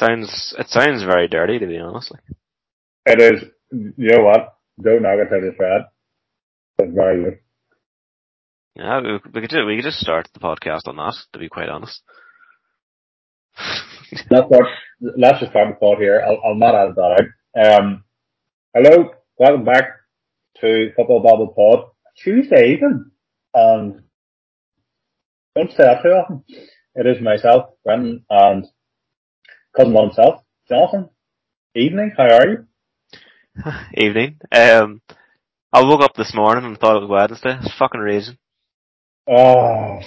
sounds it sounds very dirty to be honest. Like. It is. You know what? Joe Nugget has a thread. It's very good. Yeah, we, we could do, we could just start the podcast on that. To be quite honest. Let's start. Let's just start the pod here. I'll, I'll not add that out. Um, hello, welcome back to Football Babble Pod. Tuesday evening, and don't say that too often. It is myself, Brendan, and cousin one himself, Jonathan. Evening, how are you? Evening. Um, I woke up this morning and thought it was Wednesday. It's fucking raging. Oh,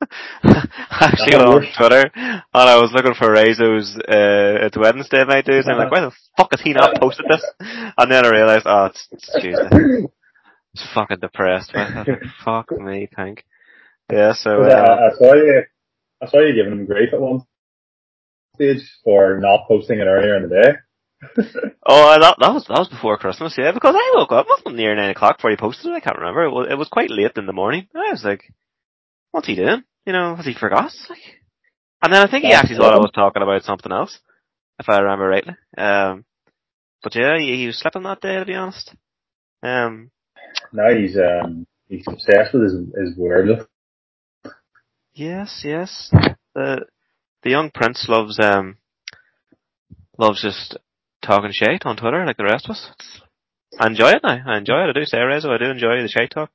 Actually on. Twitter, and I was looking for Rezo's, uh, it's Wednesday night dudes, and I'm like, why the fuck has he not posted this? And then I realised, oh, it's, it's Tuesday. It's fucking depressed, man. Fuck me, thank. Yeah, so, I, uh, I saw you. I saw you giving him grief at one stage for not posting it earlier in the day. oh, that, that was, that was before Christmas, yeah, because I woke up, it wasn't near nine o'clock before he posted it, I can't remember. It was, it was quite late in the morning. I was like, what's he doing? You know, has he forgot? Like, and then I think he actually thought I was talking about something else, if I remember rightly. Um, but yeah, he, he was slipping that day, to be honest. Um, now he's um he's obsessed with his his word. yes, yes. The, the young prince loves, um, loves just talking shit on Twitter like the rest of us. It's, I enjoy it now. I enjoy it. I do say, Rezo, I do enjoy the shit talk.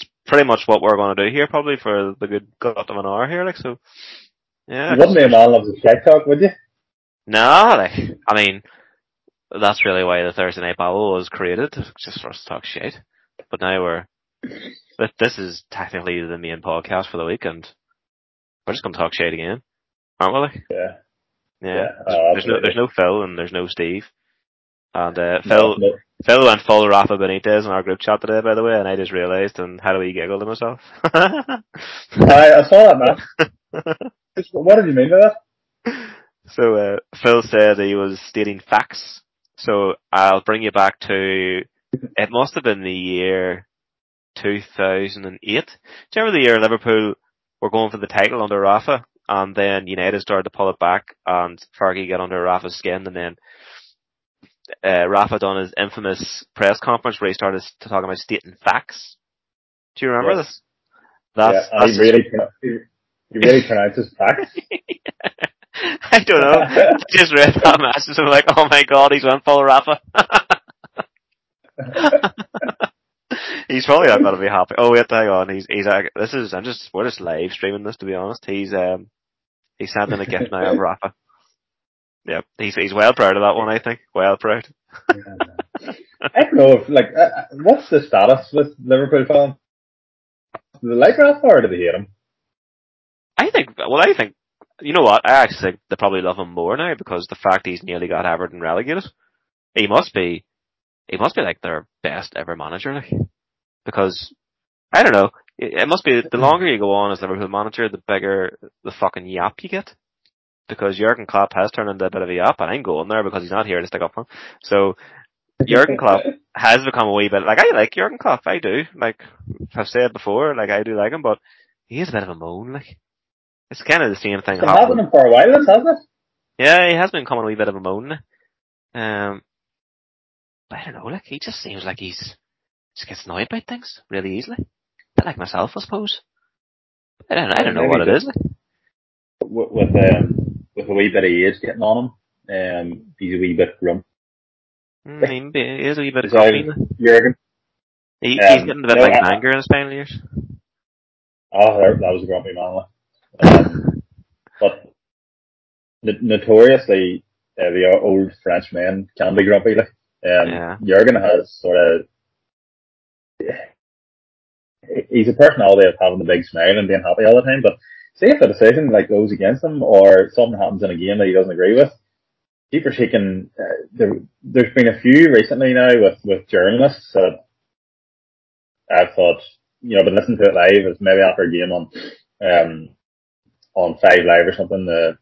It's pretty much what we're going to do here, probably for the good gut of an hour here, like, so. Yeah. You wouldn't be a man loves a shit talk, would you? No, like, I mean, that's really why the Thursday Night Babble was created, just for us to talk shit. But now we're, but this is technically the main podcast for the week, and we're just gonna talk shit again, aren't we? Yeah. Yeah. Yeah, There's, oh, there's no, there's no Phil and there's no Steve. And, uh, Phil, no. Phil went full Rafa Benitez in our group chat today, by the way, and I just realised, and how do we giggle to myself? I, I saw that man. What did you mean by that? So uh, Phil said he was stating facts. So I'll bring you back to it must have been the year 2008. Do you remember the year Liverpool were going for the title under Rafa, and then United started to pull it back, and Fergie got under Rafa's skin, and then uh, Rafa done his infamous press conference where he started to talk about stating facts. Do you remember Yes. this? That's, yeah, that's he really he really pronounces facts. I don't know. I just read that message and I'm like, oh my god, he's went full Rafa. he's probably not gonna be happy. Oh wait, hang on. He's he's uh, this is I'm just we're just live streaming this to be honest. He's um he's sending a gift now of Rafa. Yep, he's he's well proud of that one. I think well proud. I don't know if like uh, uh, what's the status with Liverpool fans? Do they like Rafa or do they hate him? I think well, I think you know what? I actually think they probably love him more now because the fact he's nearly got Everton relegated. He must be he must be like their best ever manager, like because I don't know. It, it must be the longer you go on as Liverpool manager, the bigger the fucking yap you get. Because Jurgen Klopp has turned into a bit of a yap, and I'm going there because he's not here to stick up for him. So Jurgen Klopp has become a wee bit like I like Jurgen Klopp, I do. Like I've said before, like I do like him, but he is a bit of a moan. Like it's kind of the same thing It's been happening. for a while, hasn't it? Yeah, he has been coming a wee bit of a moan. Um, but I don't know, like, he just seems like he's, just gets annoyed by things really easily. Like myself, I suppose. I don't, I don't know what it is. With, with um with a wee bit of age getting on him, um he's a wee bit grumpy. Mm, he maybe- he is a wee bit Is grumpy. Jurgen. He, Um, he's getting a bit no, like I- anger in his final years. Oh, that was a grumpy man. Um, but no- notoriously, uh, the old French men can be grumpy. Like, um, Yeah. Jurgen has sort of. He's a personality of having the big smile and being happy all the time. But see if a decision like goes against him or something happens in a game that he doesn't agree with, keeper shaking. Uh, there, there's been a few recently now with with journalists that I've thought you know, been listening to it live. It was maybe after a game on um on Five Live or something, the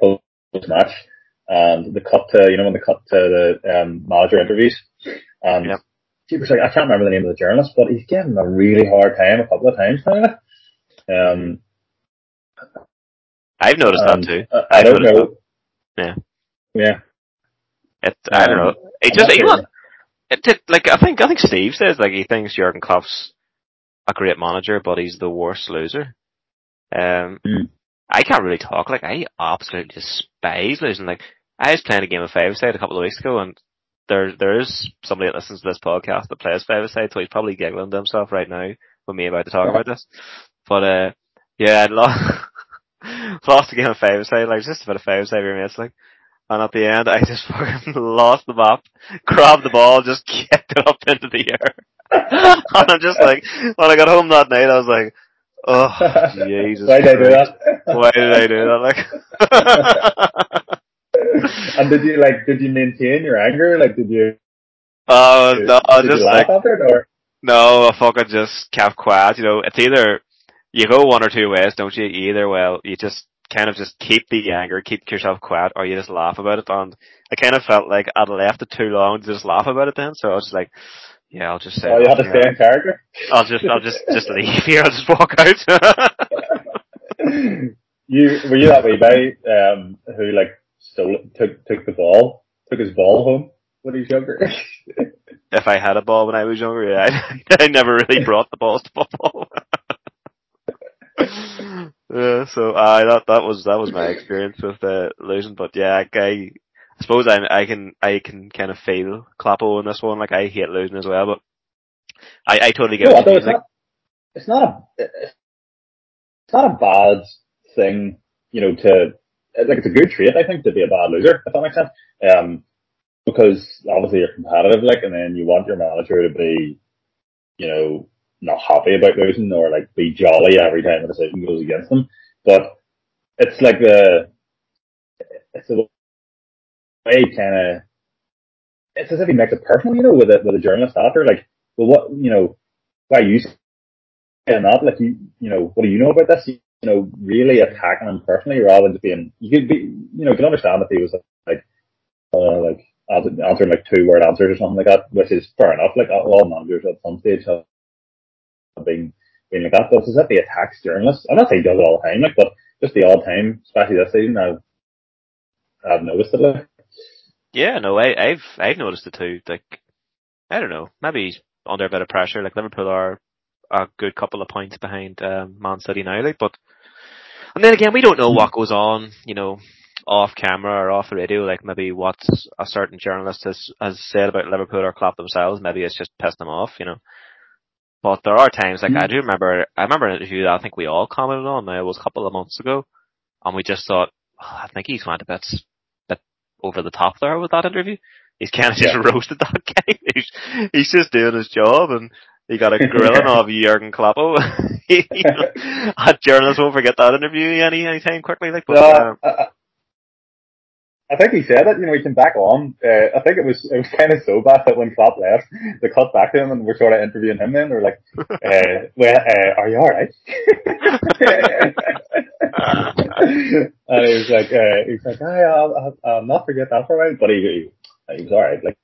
post match, and the cut to you know when the cut to the um, manager interviews, and Yep. Like I can't remember the name of the journalist, but he's getting a really hard time a couple of times now. Um, I've noticed that too. I, I don't know. Yeah. Yeah. It, I don't Um, know. It just, he sure. it did, like, I think, I think Steve says, like, he thinks Jurgen Klopp's a great manager, but he's the worst loser. Um, Mm. I can't really talk, like, I absolutely despise losing. Like, I was playing a game of five side a couple of weeks ago, and there, there is somebody that listens to this podcast that plays five side, so he's probably giggling to himself right now with me about to talk about this. But, uh, yeah, I lost, lost the game of five side, like, just about a five side with your mates, like, and at the end, I just fucking lost the map, grabbed the ball, just kicked it up into the air. and I'm just like, when I got home that night, I was like, oh, Jesus Why did I do that? Why did I do that? Like, and did you like? Did you maintain your anger? Like, did you? oh, Did, no, I did just you like, laugh after it, or? no, I fucking just kept quiet, you know, it's either, you go one or two ways, don't you? Either, well, you just kind of just keep the anger, keep yourself quiet, or you just laugh about it, and I kind of felt like I'd left it too long to just laugh about it then, so I was just like, yeah, I'll just say, Oh, you to nothing. stay in character. I'll just, I'll just, just leave here, I'll just walk out. you were you that way guy um, who like stole took took the ball, took his ball home when he was younger. if I had a ball when I was younger, yeah, I, I never really brought the balls to football. yeah, so uh, that that was that was my experience with uh, losing. But yeah, I, I suppose I I can I can kind of feel Kloppo in this one. Like I hate losing as well, but I I totally get no, what you although mean. it's not, it's not a, it's not a bad thing, you know, to, like it's a good trait, I think, to be a bad loser, if that makes sense. Um, because obviously you're competitive, like, and then you want your manager to be, you know, not happy about losing or like be jolly every time a decision goes against them. But it's like the, it's the way kind of, it's as if he makes it personal, you know, with a, with a journalist after, like, well, what, you know, why you saying that? Like, you, you know, what do you know about this? You, know, really attacking him personally rather than just being, you could be, you know, you can understand if he was like, uh, like, answering, answering like two word answers or something like that, which is fair enough. Like, all managers at some stage have been, been like that. But it's as if he attacks journalists. I'm not saying he does it all the time, like, but just the odd time, especially this season, I've, I've noticed it. Like, Yeah, no, I, I've I've noticed it too. Like, I don't know, maybe he's under a bit of pressure. Like Liverpool are a good couple of points behind um, Man City now. Like, but and then again, we don't know what goes on. You know, off camera or off the radio. Like maybe what a certain journalist has has said about Liverpool or Klopp themselves. Maybe it's just pissed them off. You know. But there are times like I do remember. I remember an interview that I think we all commented on. Now it was a couple of months ago, and we just thought, oh, I think he's went a bit bit over the top there with that interview. He's kind of just Yeah. roasted that guy. He's, he's just doing his job and he got a grilling of Jurgen Kloppo. you know, journalists won't forget that interview any anytime quickly. Like, but, No, um, I, think he said it. You know, he came back on. Uh, I think it was it was kind of so bad that when Klopp left, they cut back to him and were sort of interviewing him. Then they were like, uh, "Well, uh, are you all right?" and he was like, uh, "He was like, I'll, I'll, I'll not forget that for a while." But he he, he was all right. Like,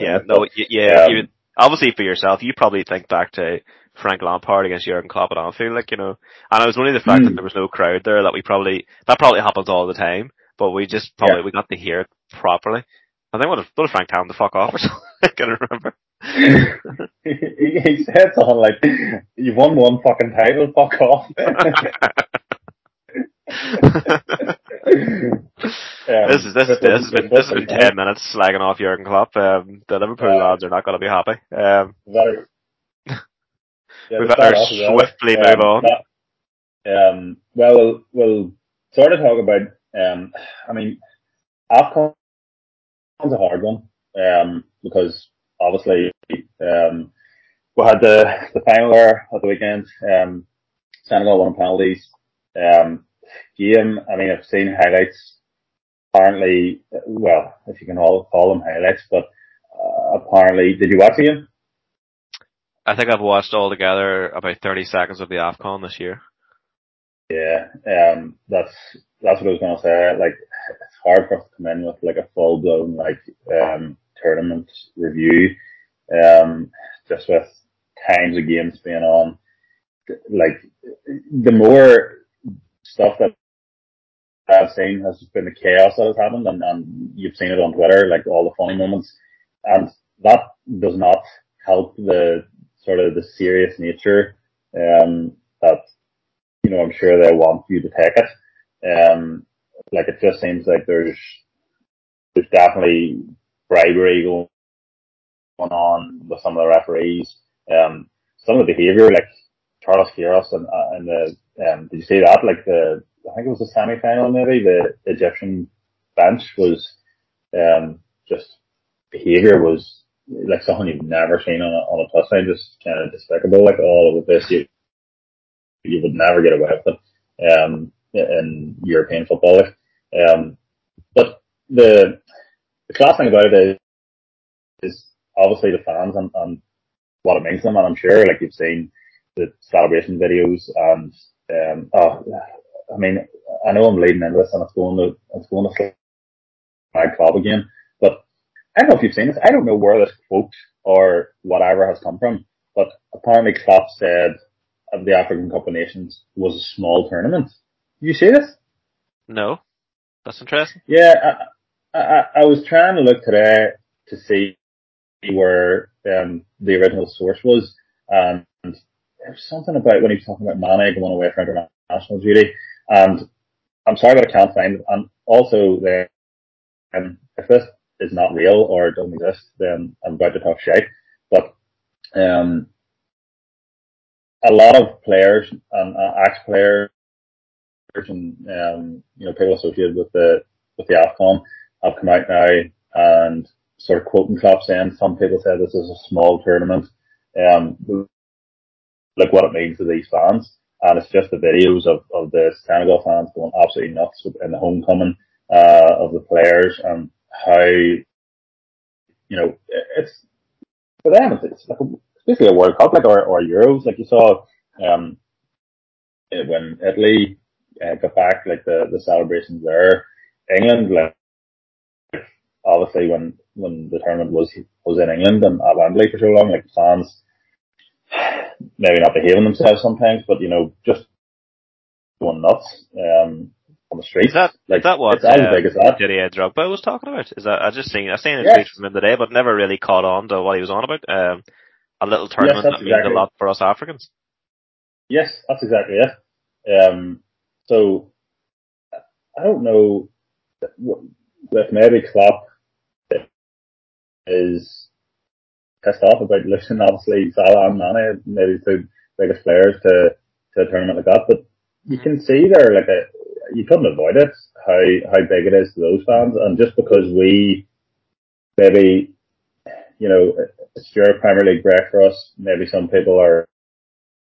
yeah, no, yeah, Um, obviously for yourself, you probably think back to Frank Lampard against Jurgen Klopp at Anfield, like, you know, and it was only the fact that Mm. there was no crowd there that we probably, that probably happens all the time, but we just probably, we got to hear it properly. I think what if, what if Frank told him to fuck off or something? I can't remember. he, he said something like, "You won one fucking title. Fuck off." Um, this is this is this has been this has been ten minutes slagging off Jurgen Klopp. Um, the Liverpool Uh, lads are not going to be happy. Um, yeah, We better as well. swiftly move on. that- um, well, we'll we'll sort of talk about. Um, I mean, Afcon's a hard one um, because obviously um, we had the the final there at the weekend. Um, Senegal won on penalties. Um, game. I mean, I've seen highlights. Apparently, well, if you can all call them highlights, but uh, apparently, did you watch the game? I think I've watched altogether about thirty seconds of the Afcon this year. Yeah, um, that's that's what I was gonna say. Like, it's hard for us to come in with like a full blown like um tournament review, um, just with times of games being on. Like, the more stuff that I've seen has just been the chaos that has happened, and, and you've seen it on Twitter, like all the funny moments, and that does not help the sort of the serious nature um, that you know I'm sure they want you to take it. Um, like it just seems like there's there's definitely bribery going on with some of the referees. Um, some of the behaviour, like Carlos Queiroz and, uh, and the um, did you see that? Like the I think it was the semi final maybe the Egyptian bench was um, just behaviour was like something you've never seen on a, on a touchline, just kind of despicable. Like all of this, you you would never get away with it um, in European football. Um, but the the class thing about it is, is obviously the fans and, and what it means to them, and I'm sure like you've seen the celebration videos and oh, I mean, I know I'm leading into this and it's going to it's going to my club again, but I don't know if you've seen this. I don't know where this quote or whatever has come from, but apparently Klopp said of the African Cup of Nations was a small tournament. Did you see this? No, that's interesting. Yeah, I, I, I was trying to look today to see where um, the original source was, and there's something about when he was talking about Mane going away for international duty, and I'm sorry, but I can't find it. And also, the, um, if this is not real or doesn't exist, then I'm about to talk shit. But um, a lot of players and uh, ex-players and um, you know people associated with the with the Afcon have come out now and sort of quoting Klopp saying some people say this is a small tournament. Um, like what it means to these fans. And it's just the videos of, of the Senegal fans going absolutely nuts in the homecoming, uh, of the players and how, you know, it's, for them, it's, it's like basically a World Cup, like, or, or Euros, like you saw, um, when Italy uh, got back, like the, the celebrations there. England, like, obviously when, when the tournament was, was in England and at Wembley for so long, like fans, maybe not behaving themselves sometimes, but you know, just going nuts um, on the streets. Is that like, is that what it's as uh, big as that. Didier Drogba was talking about? Is that I just seen I seen a yes. tweet from him today, but never really caught on to what he was on about. Um, a little tournament yes, that exactly. means a lot for us Africans. Yes, that's exactly it. Um, so I don't know if maybe Klopp is pissed off about losing obviously Salah and Mane, maybe two biggest players to, to a tournament like that. But you can see there like a, you couldn't avoid it, how, how big it is to those fans. And just because we maybe, you know, it's your Premier League break for us, maybe some people are,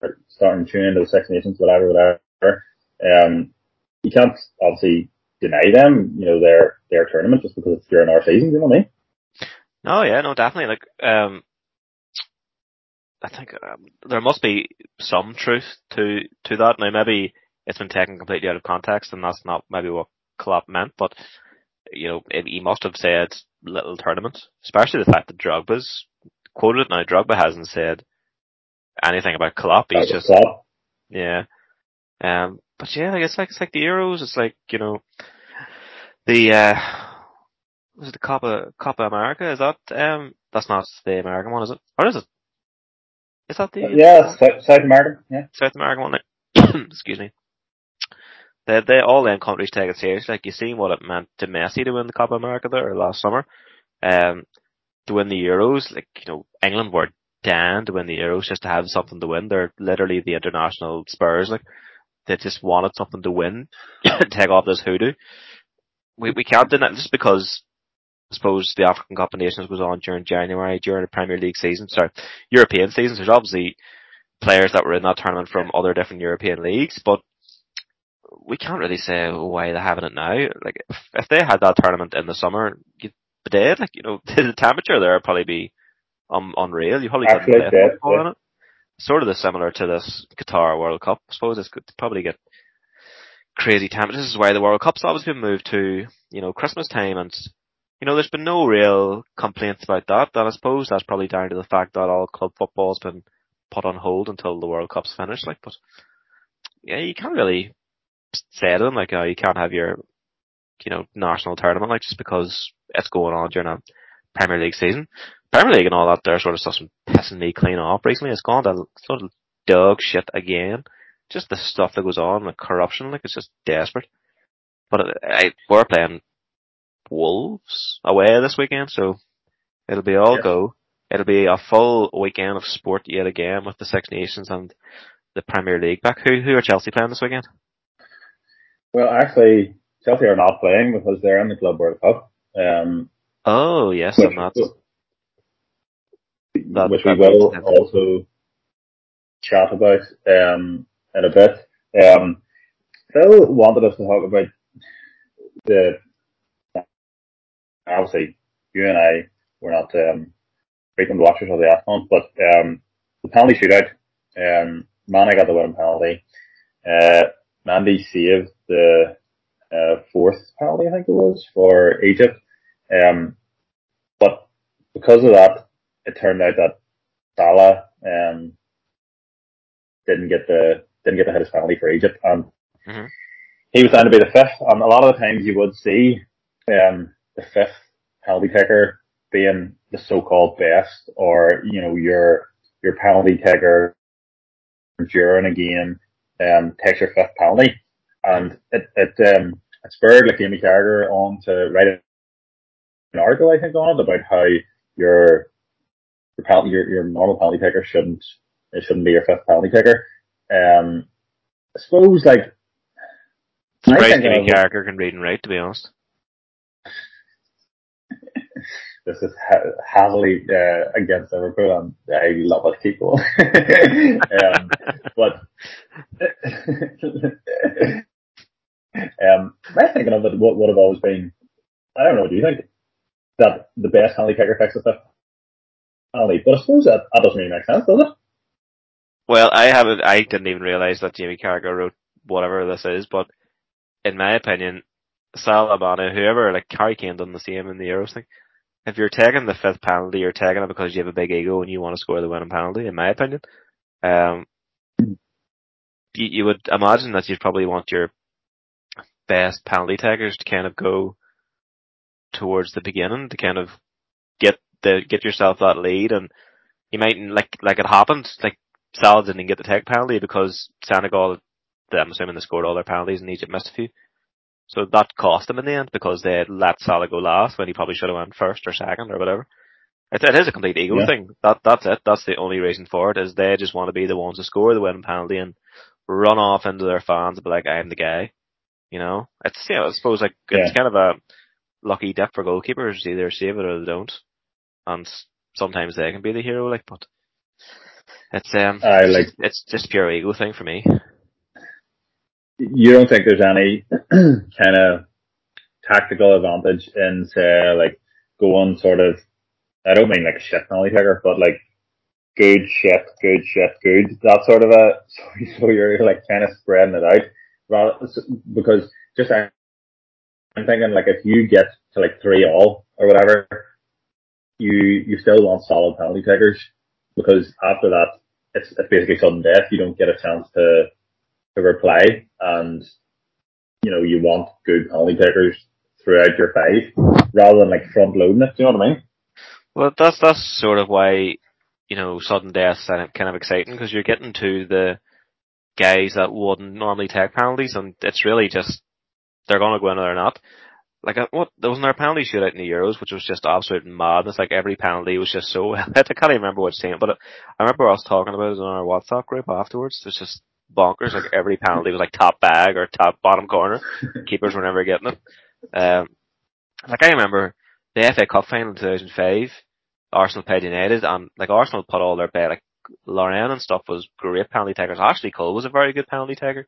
are starting to tune into the Six Nations, whatever, whatever. Um, you can't obviously deny them, you know, their, their tournament just because it's during our season, you know what I mean? No, yeah, no, definitely. Like, um, I think um, there must be some truth to to that. Now, maybe it's been taken completely out of context, and that's not maybe what Klopp meant. But you know, he must have said little tournaments, especially the fact that Drogba's quoted. Now, Drogba hasn't said anything about Klopp. He's just Klopp. yeah. Um, but yeah, like it's like it's like the Euros. It's like you know, the uh, was it the Copa Copa America? Is that um? That's not the American one, is it? Or is it? Is that the? Yeah, South, South American. Yeah, South American one. Excuse me. They, they all them countries take it seriously. Like you seen what it meant to Messi to win the Copa America there last summer. Um, to win the Euros, like you know, England were down to win the Euros just to have something to win. They're literally the international Spurs. Like they just wanted something to win, take off this hoodoo. We we can't do that just because I suppose the African Cup of Nations was on during January, during the Premier League season, sorry, European season. There's obviously players that were in that tournament from other different European leagues, but we can't really say why they're having it now. Like, if, if they had that tournament in the summer, you'd be dead. Like, you know, the temperature there would probably be um, unreal. You probably couldn't play dead, football yeah. in it. Sort of the similar to this Qatar World Cup. I suppose it's good to probably get crazy temperatures. This is why the World Cup's always been moved to, you know, Christmas time and you know, there's been no real complaints about that, and I suppose that's probably down to the fact that all club football's been put on hold until the World Cup's finished, like, but, yeah, you can't really say to them like, oh, you can't have your, you know, national tournament like just because it's going on during a Premier League season. Premier League and all that there sort of stuff's been pissing me clean off recently. It's gone to sort of dog shit again. Just the stuff that goes on with corruption, like it's just desperate. But I, we're playing Wolves away this weekend, so it'll be all go. It'll be a full weekend of sport yet again with the Six Nations and the Premier League back. Who who are Chelsea playing this weekend? Well, actually, Chelsea are not playing because they're in the Club World Cup. Um, oh yes, which, not, that, which we will also chat about um, in a bit. Um, Phil wanted us to talk about the obviously you and I were not um, frequent watchers of the AFCON, but um, the penalty shootout, um, Mane got the winning penalty. Uh, Mendy saved the uh, fourth penalty, I think it was, for Egypt. Um, but because of that, it turned out that Salah um, didn't get the didn't get the hit penalty for Egypt, and mm-hmm. he was down to be the fifth. And a lot of the times you would see um, the fifth penalty taker being the so-called best, or you know your your penalty taker during a game um, takes your fifth penalty, and it it um, it spurred like Jamie Carragher on to write an article I think on it about how your your penalty your, your normal penalty taker shouldn't it shouldn't be your fifth penalty taker. Um, I suppose like. Surprised Jamie Carragher can read and write, to be honest this is heavily uh, against Liverpool, and I love it, people. um, but um, my thinking of it would, would have always been, I don't know, do you think that the best penalty kicker fixes the penalty? But I suppose that, that doesn't really make sense, does it? Well, I haven't, I didn't even realise that Jamie Carragher wrote whatever this is, but in my opinion, Salah whoever, like Harry Kane done the same in the Euros thing if you're taking the fifth penalty, you're taking it because you have a big ego and you want to score the winning penalty, in my opinion. Um, you, you would imagine that you'd probably want your best penalty takers to kind of go towards the beginning to kind of get the get yourself that lead and you might like like it happened like Salah didn't get the take penalty because Senegal I'm assuming they scored all their penalties and Egypt missed a few. So that cost them in the end because they let Salah go last when he probably should have went first or second or whatever. It, it is a complete ego yeah. thing. That that's it. That's the only reason for it is they just want to be the ones to score the winning penalty and run off into their fans and be like, I'm the guy. You know, it's you know, I suppose like it's kind of a lucky dip for goalkeepers. Either save it or they don't, and sometimes they can be the hero. Like, but it's um, I like it's just pure ego thing for me you don't think there's any kind of tactical advantage in say like going sort of I don't mean like a shit penalty taker, but like good shit, good shit, good. That sort of a so, you're like kind of spreading it out. Rather, because just I'm thinking like if you get to like three all or whatever, you you still want solid penalty takers because after that it's it's basically sudden death. You don't get a chance to to reply and you know, you want good penalty takers throughout your five rather than like front loading it, do you know what I mean? Well that's that's sort of why, you know, sudden deaths are kind of exciting because you're getting to the guys that wouldn't normally take penalties and it's really just they're gonna go in or not. Like uh, what there wasn't there penalty shootout in the Euros, which was just absolute madness. Like every penalty was just so. I can't even remember which team, but I remember us talking about it on our WhatsApp group afterwards. It's just bonkers. Like every penalty was like top bag or top bottom corner. Keepers were never getting it. Um, like I remember the FA Cup final in 2005, Arsenal played United, and like Arsenal put all their bet, like Lauren and stuff was great penalty takers. Ashley Cole was a very good penalty taker.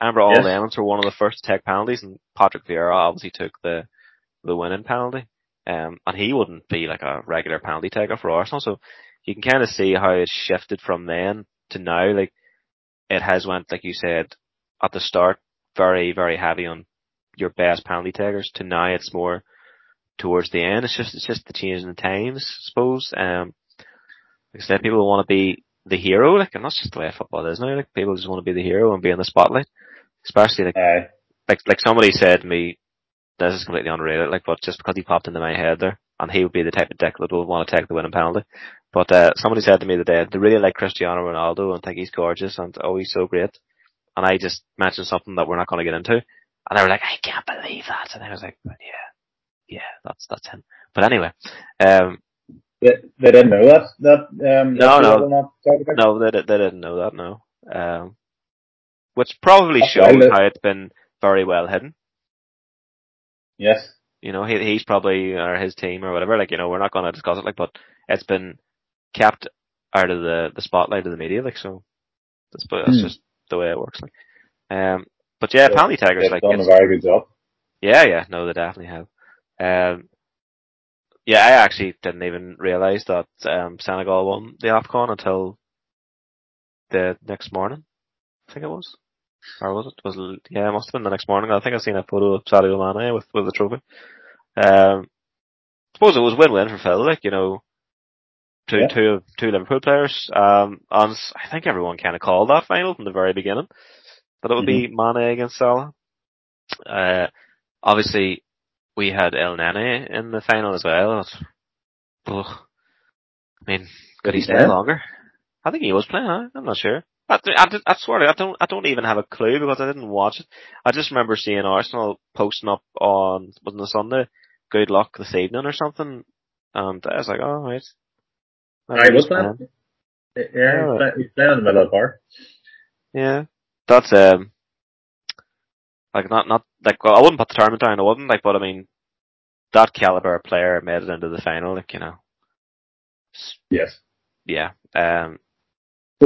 I remember all yes. Lemons were one of the first to take penalties, and Patrick Vieira obviously took the the winning penalty. Um, and he wouldn't be like a regular penalty taker for Arsenal, so you can kind of see how it shifted from then to now. Like it has went, like you said, at the start, very, very heavy on your best penalty takers to now it's more towards the end. It's just, it's just the change in the times, I suppose. Um, like I said, people want to be the hero, like, and that's just the way football is now. Like, people just want to be the hero and be in the spotlight. Especially like, Aye. like, like somebody said to me, this is completely unrelated, like, but just because he popped into my head there, and he would be the type of dick that would want to take the winning penalty. But, uh, somebody said to me that they, they really like Cristiano Ronaldo and think he's gorgeous and, oh, he's so great. And I just mentioned something that we're not going to get into. And they were like, I can't believe that. And I was like, yeah, yeah, that's, that's him. But anyway, um, They, they didn't know that. That um. No, no. no, they, they didn't know that, no. Um, which probably That's shows how it's been very well hidden. Yes. You know, he, he's probably, or his team or whatever, like, you know, we're not going to discuss it, like, but it's been kept out of the, the spotlight of the media, like, so that's, but that's Hmm. just the way it works, like. Um, but yeah, taggers, They've like, done a very good job. yeah, yeah, no, they definitely have. Um, yeah, I actually didn't even realise that, um, Senegal won the AFCON until the next morning, I think it was. Or was it? Was it, yeah, it must have been the next morning. I think I seen a photo of Sadio Mane with, with the trophy. Um, suppose it was win-win for Phil, like, you know, two, Yeah. two, two Liverpool players. Um, and I think everyone kind of called that final from the very beginning. That it would be Mm-hmm. Mane against Salah. Uh, obviously we had Elneny in the final as well. Ugh. I mean, could he stay play? longer? I think he was playing, huh? I'm not sure. I, I, I swear, to- I don't, I don't even have a clue because I didn't watch it. I just remember seeing Arsenal posting up on, wasn't it Sunday? Good luck this evening or something. And I was like, oh, right. He was playing. Yeah, Yeah. play, he's playing in the middle of the park. Yeah. That's, um, like not, not, like, well, I wouldn't put the tournament down, I wouldn't, like, but I mean, that caliber of player made it into the final, like, you know. Yes. Yeah. Um,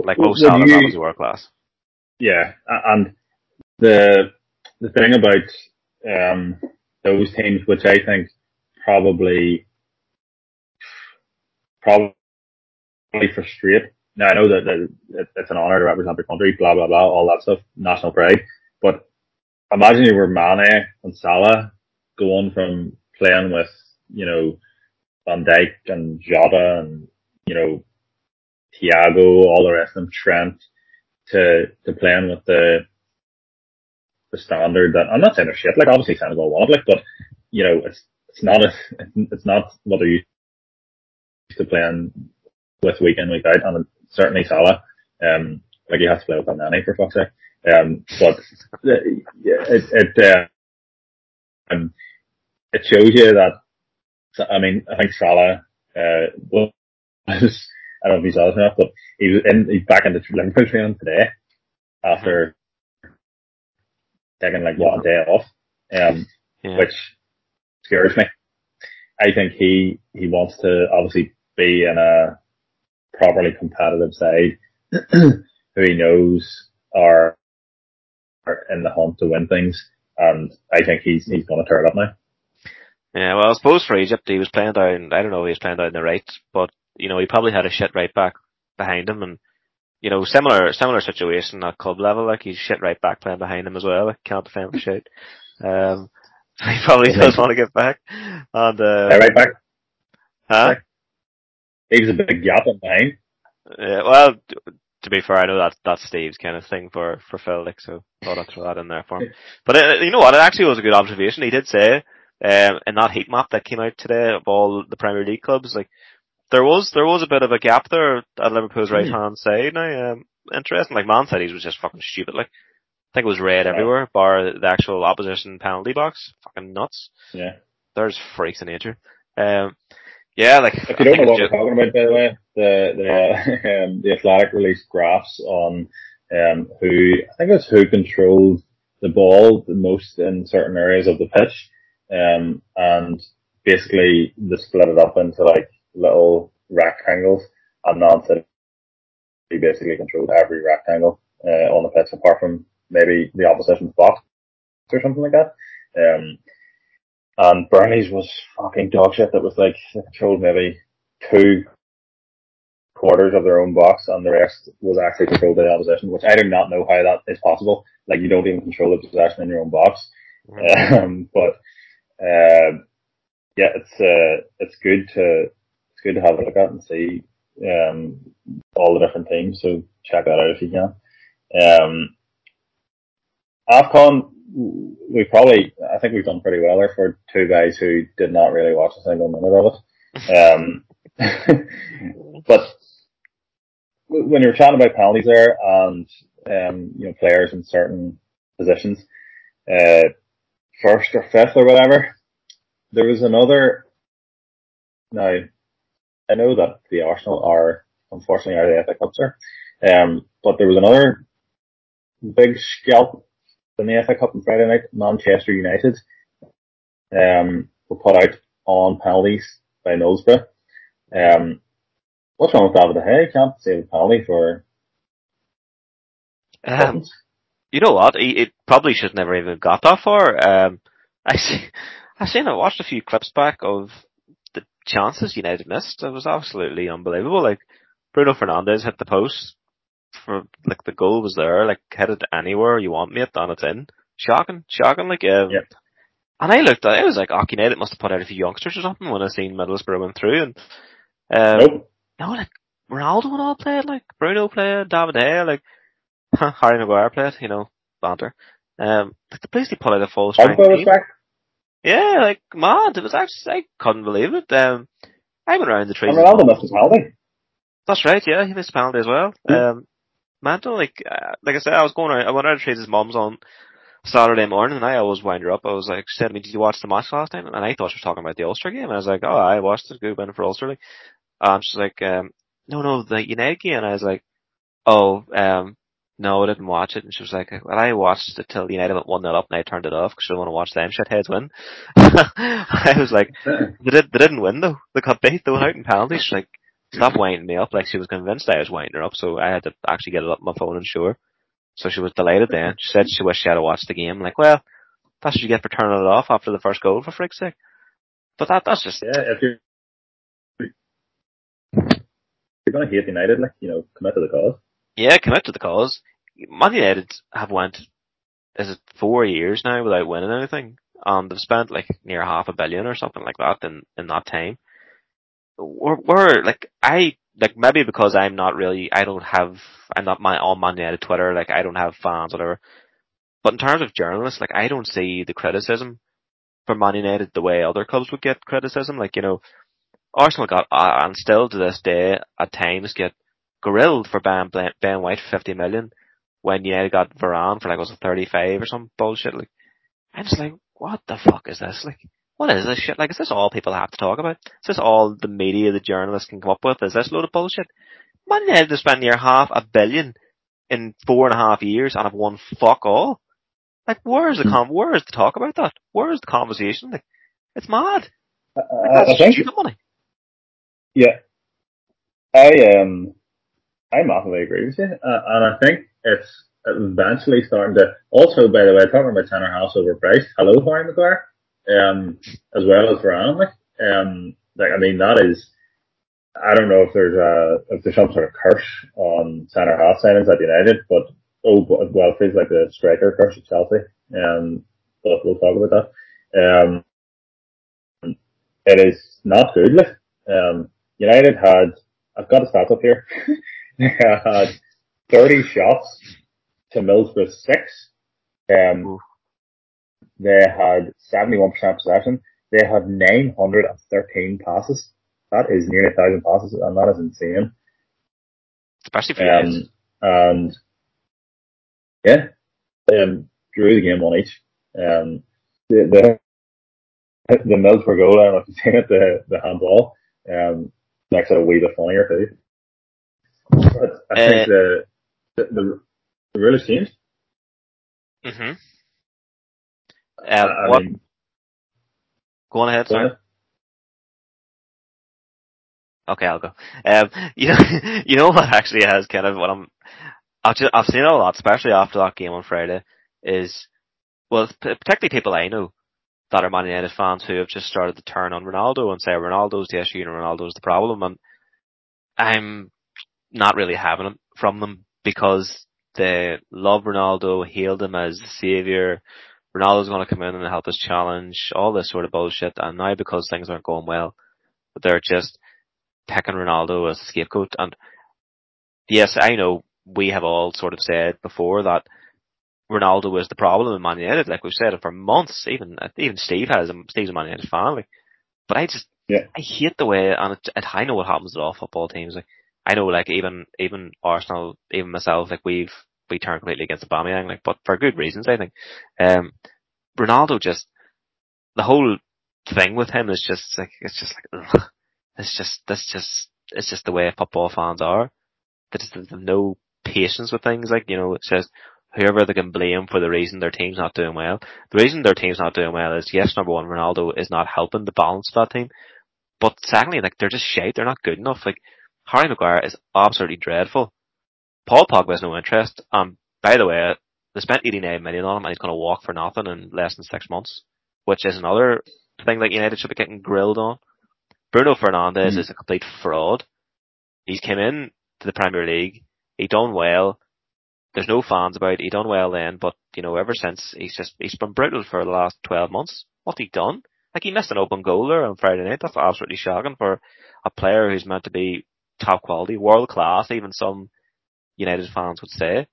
like Salah, you- that was world class. Yeah, and the the thing about um, those teams, which I think probably probably frustrate. Now I know that, that it's an honour to represent your country, blah blah blah, all that stuff, national pride. But imagine you were Mane and Salah going from playing with you know Van Dijk and Jota and you know Thiago, all the rest of them, Trent, to to playing with the the standard that I'm not saying they're shit. Like obviously Senegal won it, like, but you know it's it's not a, it's not what they're used to playing with week in week out, and certainly Salah. Um, like you have to play with Nani for fuck's sake. Um, but it it uh, um, it shows you that. I mean, I think Salah uh, was I don't know if he's old enough, but he was in he's back in the Liverpool training today after taking like what a day off, um, Yeah. which scares me. I think he he wants to obviously be in a properly competitive side who he knows are, are in the hunt to win things, and I think he's he's going to turn up now. Yeah, well, I suppose for Egypt, he was playing down, I don't know, he was playing down the right, but, you know, he probably had a shit right back behind him and, you know, similar, similar situation at club level, like he's shit right back playing behind him as well, like can't defend for shit. Um, so he probably does want to get back. And, uh, Uh, right back, huh? he was a big gap in behind. Yeah, well, to be fair, I know that that's Steve's kind of thing for, for Phil, like, so thought I'd throw that in there for him. But, uh, you know what, it actually was a good observation. He did say, um, in that heat map that came out today of all the Premier League clubs, like, there was, there was a bit of a gap there at Liverpool's Hmm. right hand side now, um, interesting. Like, Man City's was just fucking stupid, like, I think it was red Yeah. everywhere, bar the actual opposition penalty box. Fucking nuts. Yeah. There's freaks in nature. Um, yeah, like, If I you don't know what we're talking about, by the way, the the um, the Athletic released graphs on um, who I think it's who controlled the ball the most in certain areas of the pitch, um, and basically they split it up into like little rectangles, and Man City basically controlled every rectangle uh, on the pitch apart from maybe the opposition's box or something like that. Um, and Burnley's was fucking dog shit. That was like they controlled maybe two quarters of their own box, and the rest was actually controlled by the opposition. Which I do not know how that is possible. Like you don't even control the possession in your own box. Um, but um, yeah, it's uh, it's good to it's good to have a look at and see um, all the different teams. So check that out if you can. Um, Afcon, we probably, I think we've done pretty well there for two guys who did not really watch a single minute of it. Um, but when you were chatting about penalties there and um, you know players in certain positions, uh, first or fifth or whatever, there was another. Now, I know that the Arsenal are unfortunately out of the FA Cup, sir. Um, but there was another big scalp in the FA Cup on Friday night. Manchester United um, were put out on penalties by Middlesbrough. Um, what's wrong with David De Gea? He can't save a penalty for. Um, you know what? It, it probably should never even got that far. Um, I see, I seen I watched a few clips back of chances United missed. It was absolutely unbelievable. Like Bruno Fernandes hit the post for like the goal was there, like hit it anywhere you want, mate, and it's in. Shocking, shocking. Like, um, Yep. and I looked at it, I was like, oh, United must have put out a few youngsters or something when I seen Middlesbrough went through, and um, Nope. no, like Ronaldo and all played, like Bruno played, David Gea, like Harry Maguire played, you know, banter. Um, like the place they put out a full strength Pogba was back. Yeah, like mad. It was actually I couldn't believe it. Um, I went around the trees. And Ronaldo missed his penalty. That's right. Yeah, he missed a penalty as well. Yeah. Um. Like, uh, like I said, I was going around. I went around to Tracy's mum's on Saturday morning, and I always wind her up. I was like, she said to me, "Did you watch the match last night?" And I thought she was talking about the Ulster game. And I was like, "Oh, I watched it. Good win for Ulster." Like, um, she's like, um, "No, no, the United game." And I was like, "Oh, um." No, I didn't watch it. And she was like, well, I watched it till the United went 1 0 up and I turned it off because I didn't want to watch them shitheads win. I was like, they, did, they didn't win though. They got beat. They went out in penalties. She's like, stop winding me up. Like she was convinced I was winding her up, so I had to actually get it up my phone and show her. So she was delighted then. She said she wished she had watched the game. I'm like, well, that's what you get for turning it off after the first goal, for freak's sake. But that, that's just, Yeah, if you're you're gonna hate United, like you know, commit to the cause. Yeah, commit to the cause. Man United have went, is it four years now without winning anything? And they've spent like near half a billion or something like that in, in that time. We're, we're like, I, like maybe because I'm not really, I don't have, I'm not my, on Man United Twitter, like I don't have fans, whatever. But in terms of journalists, like I don't see the criticism for Man United the way other clubs would get criticism. Like, you know, Arsenal got, uh, and still to this day, at times get grilled for Ben, ben White for 50 million when United got Varane for like, was it 35 or some bullshit? Like, I'm just like, what the fuck is this? Like, what is this shit? Like, is this all people have to talk about? Is this all the media, the journalists can come up with? Is this load of bullshit? Man United have spent near half a billion in four and a half years and have won fuck all. Like, where's the Hmm. com- where's the talk about that? Where's the conversation? Like, it's mad. I, Like, I, I think, money. yeah, I um, I massively agree with you, uh, and I think it's eventually starting to. Also, by the way, talking about Tanner House overpriced. Hello, Harry Maguire, um, as well as Varane. Um, like I mean, that is. I don't know if there's a if there's some sort of curse on centre half signings at United, but oh well, it feels like the striker curse at Chelsea. Um, but we'll talk about that. Um, it is not good. Um, United had I've got a stats up here. they had 30 shots to Middlesbrough's six. Um, they had 71% possession. They had 913 passes. That is nearly a thousand passes, and that is insane. Especially for. Um, and yeah, um, drew the game on each. Um, the the the Middlesbrough goal, I don't know if you've seen it, the the handball, um, makes it a wee bit funnier too. But I think Uh, the the the, the rule has changed. hmm I, Uh, I what, mean, go on ahead, sorry. Okay, I'll go. Um, you know, you know what actually has kind of what I'm, I've just, I've seen it a lot, especially after that game on Friday, is, well, particularly people I know that are Man United fans who have just started to turn on Ronaldo and say Ronaldo's the issue and Ronaldo's the problem, and I'm not really having it from them because they love Ronaldo, hailed him as the savior. Ronaldo's going to come in and help us challenge all this sort of bullshit, and now because things aren't going well, they're just picking Ronaldo as a scapegoat. And yes, I know we have all sort of said before that Ronaldo was the problem in Man United. Like we've said it for months. Even even Steve has Steve's a Man United fan. Like, but I just Yeah. I hate the way and it, it, I know what happens to all football teams. Like I know like even even Arsenal, even myself, like we've we turned completely against Aubameyang. Like, but for good reasons, I think. Um, Ronaldo just the whole thing with him is just like it's just like ugh. it's just that's just it's just the way football fans are. They just have no patience with things. Like you know, it says whoever they can blame for the reason their team's not doing well. The reason their team's not doing well is yes, number one, Ronaldo is not helping the balance of that team. But secondly, like they're just shite. They're not good enough. Like Harry Maguire is absolutely dreadful. Paul Pogba has no interest. Um, by the way, they spent 89 million on him and he's going to walk for nothing in less than six months, which is another thing that United should be getting grilled on. Bruno Fernandes Mm. is a complete fraud. He's came in to the Premier League. He done well. There's no fans about. it. He done well then, but you know, ever since he's just he's been brutal for the last 12 months. What he done? Like he missed an open goal there on Friday night. That's absolutely shocking for a player who's meant to be top quality, world class. Even some United fans would say.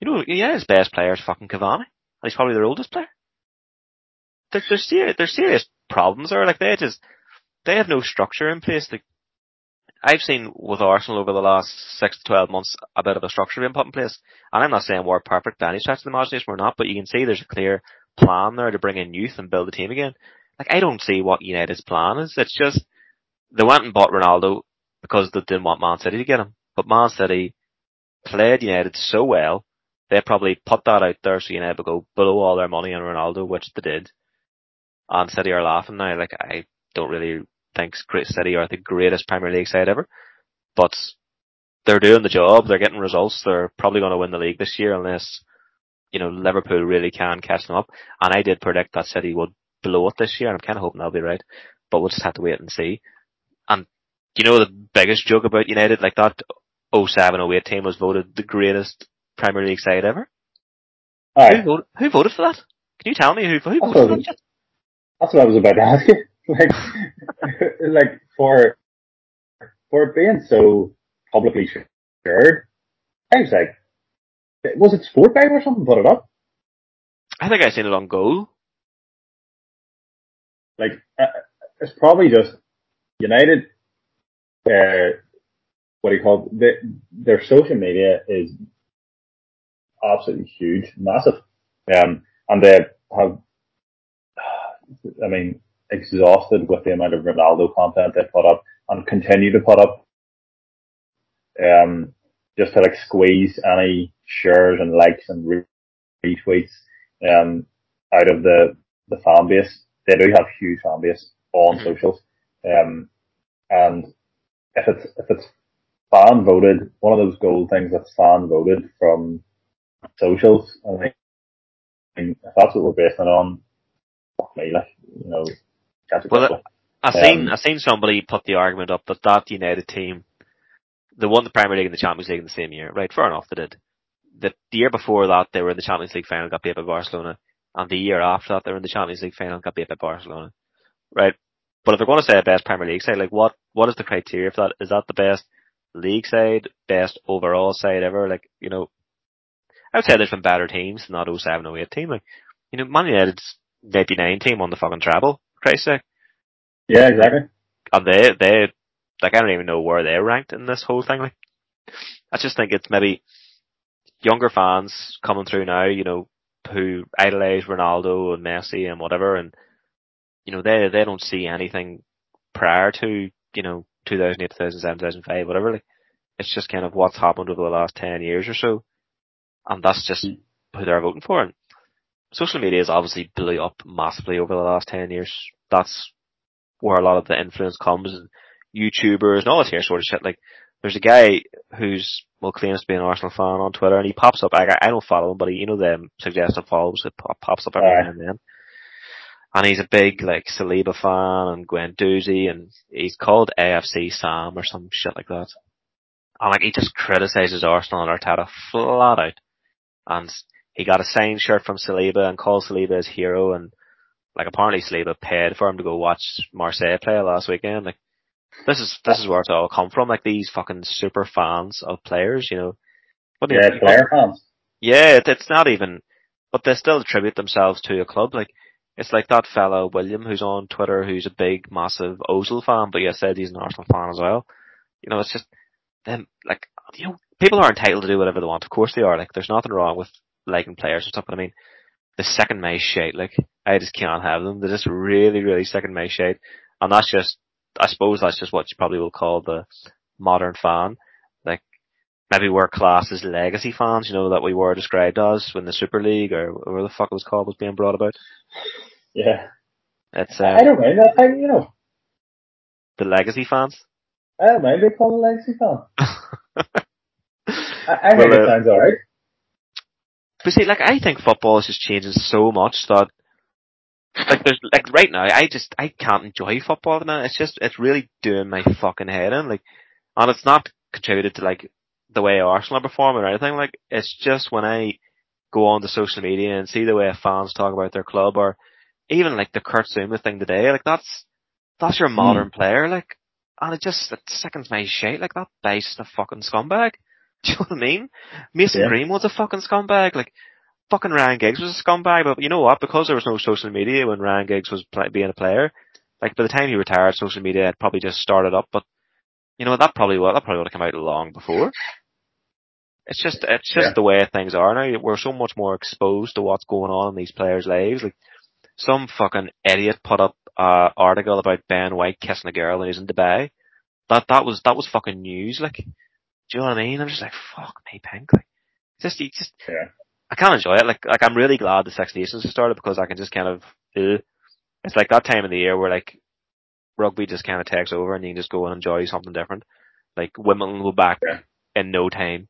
You know, United's best player is fucking Cavani, and he's probably their oldest player. There, there's serious, there's serious problems there. Like they just, they have no structure in place. Like I've seen with Arsenal over the last six to twelve months a bit of a structure being put in place, and I'm not saying we're perfect by any stretch of the imagination. We're not, but you can see there's a clear plan there to bring in youth and build the team again. Like I don't see what United's plan is. It's just they went and bought Ronaldo because they didn't want Man City to get him, but Man City played United so well they probably put that out there so United would go blow all their money on Ronaldo, which they did. And City are laughing now. Like I don't really think City are the greatest Premier League side ever, but they're doing the job. They're getting results. They're probably going to win the league this year unless you know Liverpool really can catch them up. And I did predict that City would blow it this year, and I'm kind of hoping they'll be right. But we'll just have to wait and see. And you know the biggest joke about United, like that 07-08 team was voted the greatest Premier League side ever. Who voted, who voted for that? Can you tell me who, who voted for that? That's what I was about to ask you. Like, like for for being so publicly shared, I was like, was it Sport or something put it up? I think I seen it on goal. Like, uh, it's probably just United. Uh, what do you call it? The, their social media is absolutely huge, massive, um, and they have. I mean, exhausted with the amount of Ronaldo content they put up and continue to put up. Um, just to like squeeze any shares and likes and re- retweets um, out of the the fan base. They do have huge fan base on Mhm. socials. socials, um, and if it's if it's fan voted, one of those gold things that's fan voted from socials, I think if that's what we're basing it on, fuck me, like you know, Well, couple. I seen Um, I seen somebody put the argument up that that United team, they won the Premier League and the Champions League in the same year. Right, fair enough, they did. The, the year before that, they were in the Champions League final, got beat by Barcelona, and the year after that, they were in the Champions League final, got beat by Barcelona. Right, but if they're going to say a best Premier League side, like what what is the criteria for that? Is that the best league side, best overall side ever? Like you know, I would say there's been better teams than that 07 08 team. Like you know, Man United's 99 team on the fucking treble. for Christ's sake. yeah, exactly. and they they like I don't even know where they're ranked in this whole thing. Like, I just think it's maybe younger fans coming through now, you know, who idolize Ronaldo and Messi and whatever, and you know they they don't see anything prior to you know 2008, 2007, 2005, whatever. Like, it's just kind of what's happened over the last ten years or so, and that's just hmm. who they're voting for. And social media has obviously blew up massively over the last ten years. That's where a lot of the influence comes and YouTubers and all this here sort of shit. Like, there's a guy who's, well, claims to be an Arsenal fan on Twitter and he pops up, I, I don't follow him, but he, you know, them suggested follows, it pops up every now and then. And he's a big, like, Saliba fan and Guendouzi and he's called AFC Sam or some shit like that. And like, he just criticizes Arsenal and Arteta flat out. And he got a signed shirt from Saliba and called Saliba his hero and like apparently Saliba paid for him to go watch Marseille play last weekend. Like this is this is where it's all come from. Like these fucking super fans of players, you know. But Yeah, player fans. yeah, it, it's not even but they still attribute themselves to a club. Like it's like that fellow William who's on Twitter who's a big, massive Ozil fan, but yeah, said he's an Arsenal fan as well. You know, it's just them like you know, people are entitled to do whatever they want. Of course they are. Like there's nothing wrong with liking players or stuff, but I mean the second May shade, like I just can't have them. They're just really, really second May shade. And that's just I suppose that's just what you probably will call the modern fan. Like maybe we're classed as legacy fans, you know, that we were described as when the Super League or whatever the fuck it was called was being brought about. Yeah. It's I um, don't mind that thing, you know. the legacy fans. I don't mind being called a legacy fan. I, I think Well, it uh, sounds alright. But see, like I think football is just changing so much that like there's like right now I just I can't enjoy football the. It's just it's really doing my fucking head in. Like and it's not contributed to like the way Arsenal are performing or anything. Like it's just when I go on to social media and see the way fans talk about their club or even like the Kurt Zouma thing today, like that's that's your hmm. modern player, like and it just it sickens my shit. Like that guy's just a fucking scumbag. Do you know what I mean? Mason Yeah. Greenwood's a fucking scumbag. Like fucking Ryan Giggs was a scumbag, but you know what? Because there was no social media when Ryan Giggs was play- being a player, like by the time he retired, social media had probably just started up. But you know what? that probably would that probably would have come out long before. It's just it's just Yeah. the way things are now. We're so much more exposed to what's going on in these players' lives. Like some fucking idiot put up a article about Ben White kissing a girl when he's in Dubai. That that was that was fucking news. Like, do you know what I mean? I'm just like fuck me, pink. Like, just you just Yeah. I can't enjoy it. Like, like I'm really glad the Six Nations has started because I can just kind of, uh, it's like that time of the year where like rugby just kind of takes over and you can just go and enjoy something different. Like Wimbledon will be back Yeah. in no time.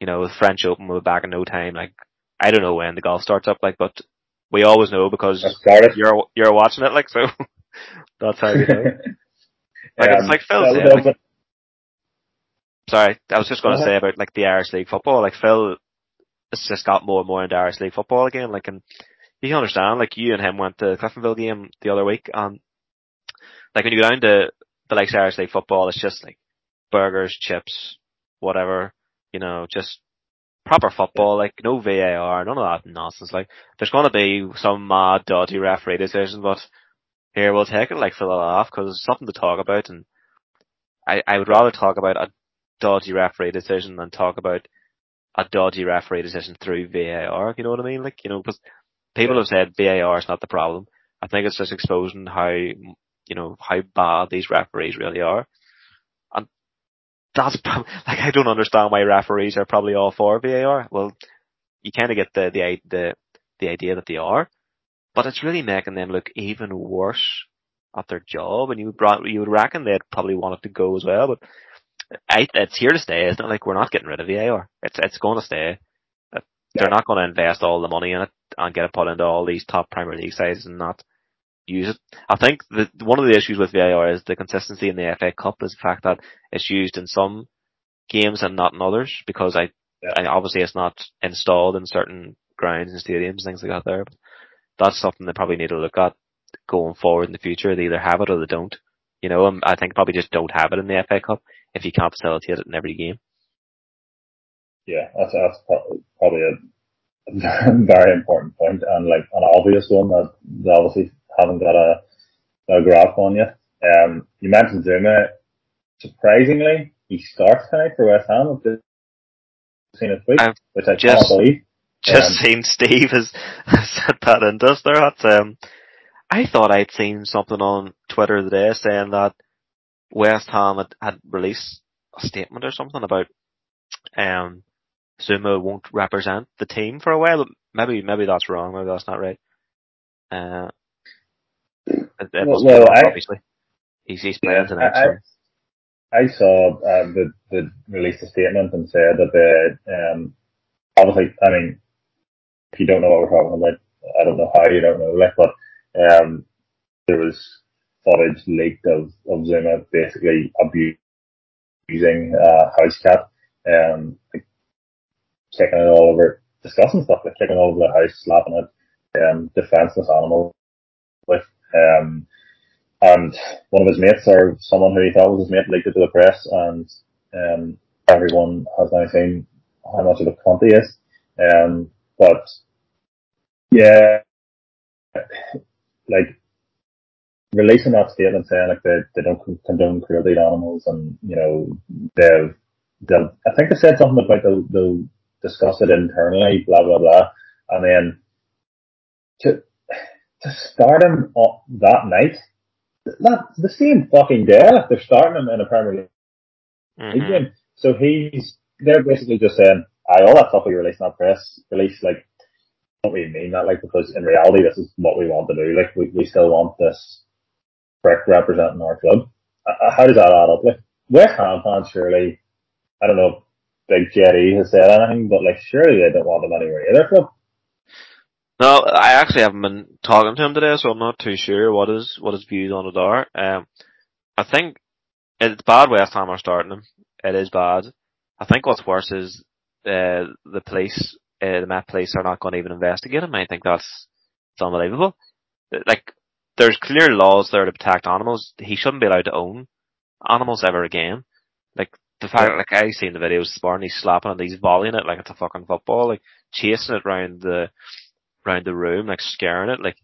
You know, the French Open will be back in no time. Like, I don't know when the golf starts up, like, but we always know because Let's start it. you're you're watching it, like, so that's how we know. Like, it's Um, like Phil said, like- Sorry, I was just going to Go say about like the Irish League football. Like Phil has just got more and more into Irish League football again. Like, and you can understand. Like you and him went to the Cliftonville game the other week, and like when you go down to the likes of Irish League football, it's just like burgers, chips, whatever. You know, just proper football. Like no VAR, none of that nonsense. Like there's going to be some mad dodgy referee decision, but here we'll take it like for the laugh because it's something to talk about, and I I would rather talk about a dodgy referee decision than talk about a dodgy referee decision through VAR. You know what I mean? Like, you know, because people have said VAR is not the problem. I think it's just exposing how, you know, how bad these referees really are. That's like, I don't understand why referees are probably all for VAR. Well, you kind of get the, the, the, the idea that they are, but it's really making them look even worse at their job. And you would, bra- you would reckon they'd probably want it to go as well, but I, it's here to stay, isn't it? Like we're not getting rid of VAR. It's it's going to stay. They're not going to invest all the money in it and get it put into all these top Premier League sides and not use it. I think that one of the issues with VAR is the consistency in the FA Cup is the fact that it's used in some games and not in others because I, Yeah. I obviously it's not installed in certain grounds and stadiums and things like that there. But that's something they probably need to look at going forward in the future. They either have it or they don't. You know, I think probably just don't have it in the FA Cup if you can't facilitate it in every game. yeah, that's that's probably a very important point and like an obvious one that they obviously haven't got a, a grasp on yet. Um, you mentioned Zouma. Surprisingly, he starts tonight for West Ham. I've just seen it tweet, I've which I just- can't believe. Just Um, seen Steve has said that into us there. That's, um, I thought I'd seen something on Twitter today saying that West Ham had, had released a statement or something about um, Zouma won't represent the team for a while. Maybe maybe that's wrong. Maybe that's not right. Uh, it, it Well- must well, be I- obviously. He's, he's playing tonight. I, so. I saw um, the the released a statement and said that the um, obviously, I mean, if you don't know what we're talking about, I don't know how you don't know, like, but um, there was footage leaked of of Zouma basically abusing uh, house cat, um, like, kicking it all over, discussing stuff like kicking all over the house, slapping it, um, defenseless animal with um. And one of his mates, or someone who he thought was his mate, leaked it to the press, and um, everyone has now seen how much of a cunt he is. Um, but Yeah, like releasing that statement saying like they, they don't condone cruelty to animals and you know they've they'll I think they said something about they'll, they'll discuss it internally, blah blah blah, and then to to start him up that night, that the same fucking day they're starting him in a Premier League Mm-hmm. game. So he's they're basically just saying, "I all that stuff we release in that press release like." Don't really mean that, like, because in reality, this is what we want to do. Like, we, we still want this prick representing our club. Uh, how does that add up? Like, West Ham fans surely, I don't know Big Jerry has said anything, but like, surely they don't want him anywhere either club. No, I actually haven't been talking to him today, so I'm not too sure what his what his views on it are. Um, I think it's bad West Ham are starting him. It is bad. I think what's worse is uh, the police, uh, the Met police are not going to even investigate him. I think that's it's unbelievable. Like, there's clear laws there to protect animals. He shouldn't be allowed to own animals ever again. Like the fact, like I seen the videos this morning, he's slapping it, he's volleying it like it's a fucking football, like chasing it round the round the room, like scaring it, like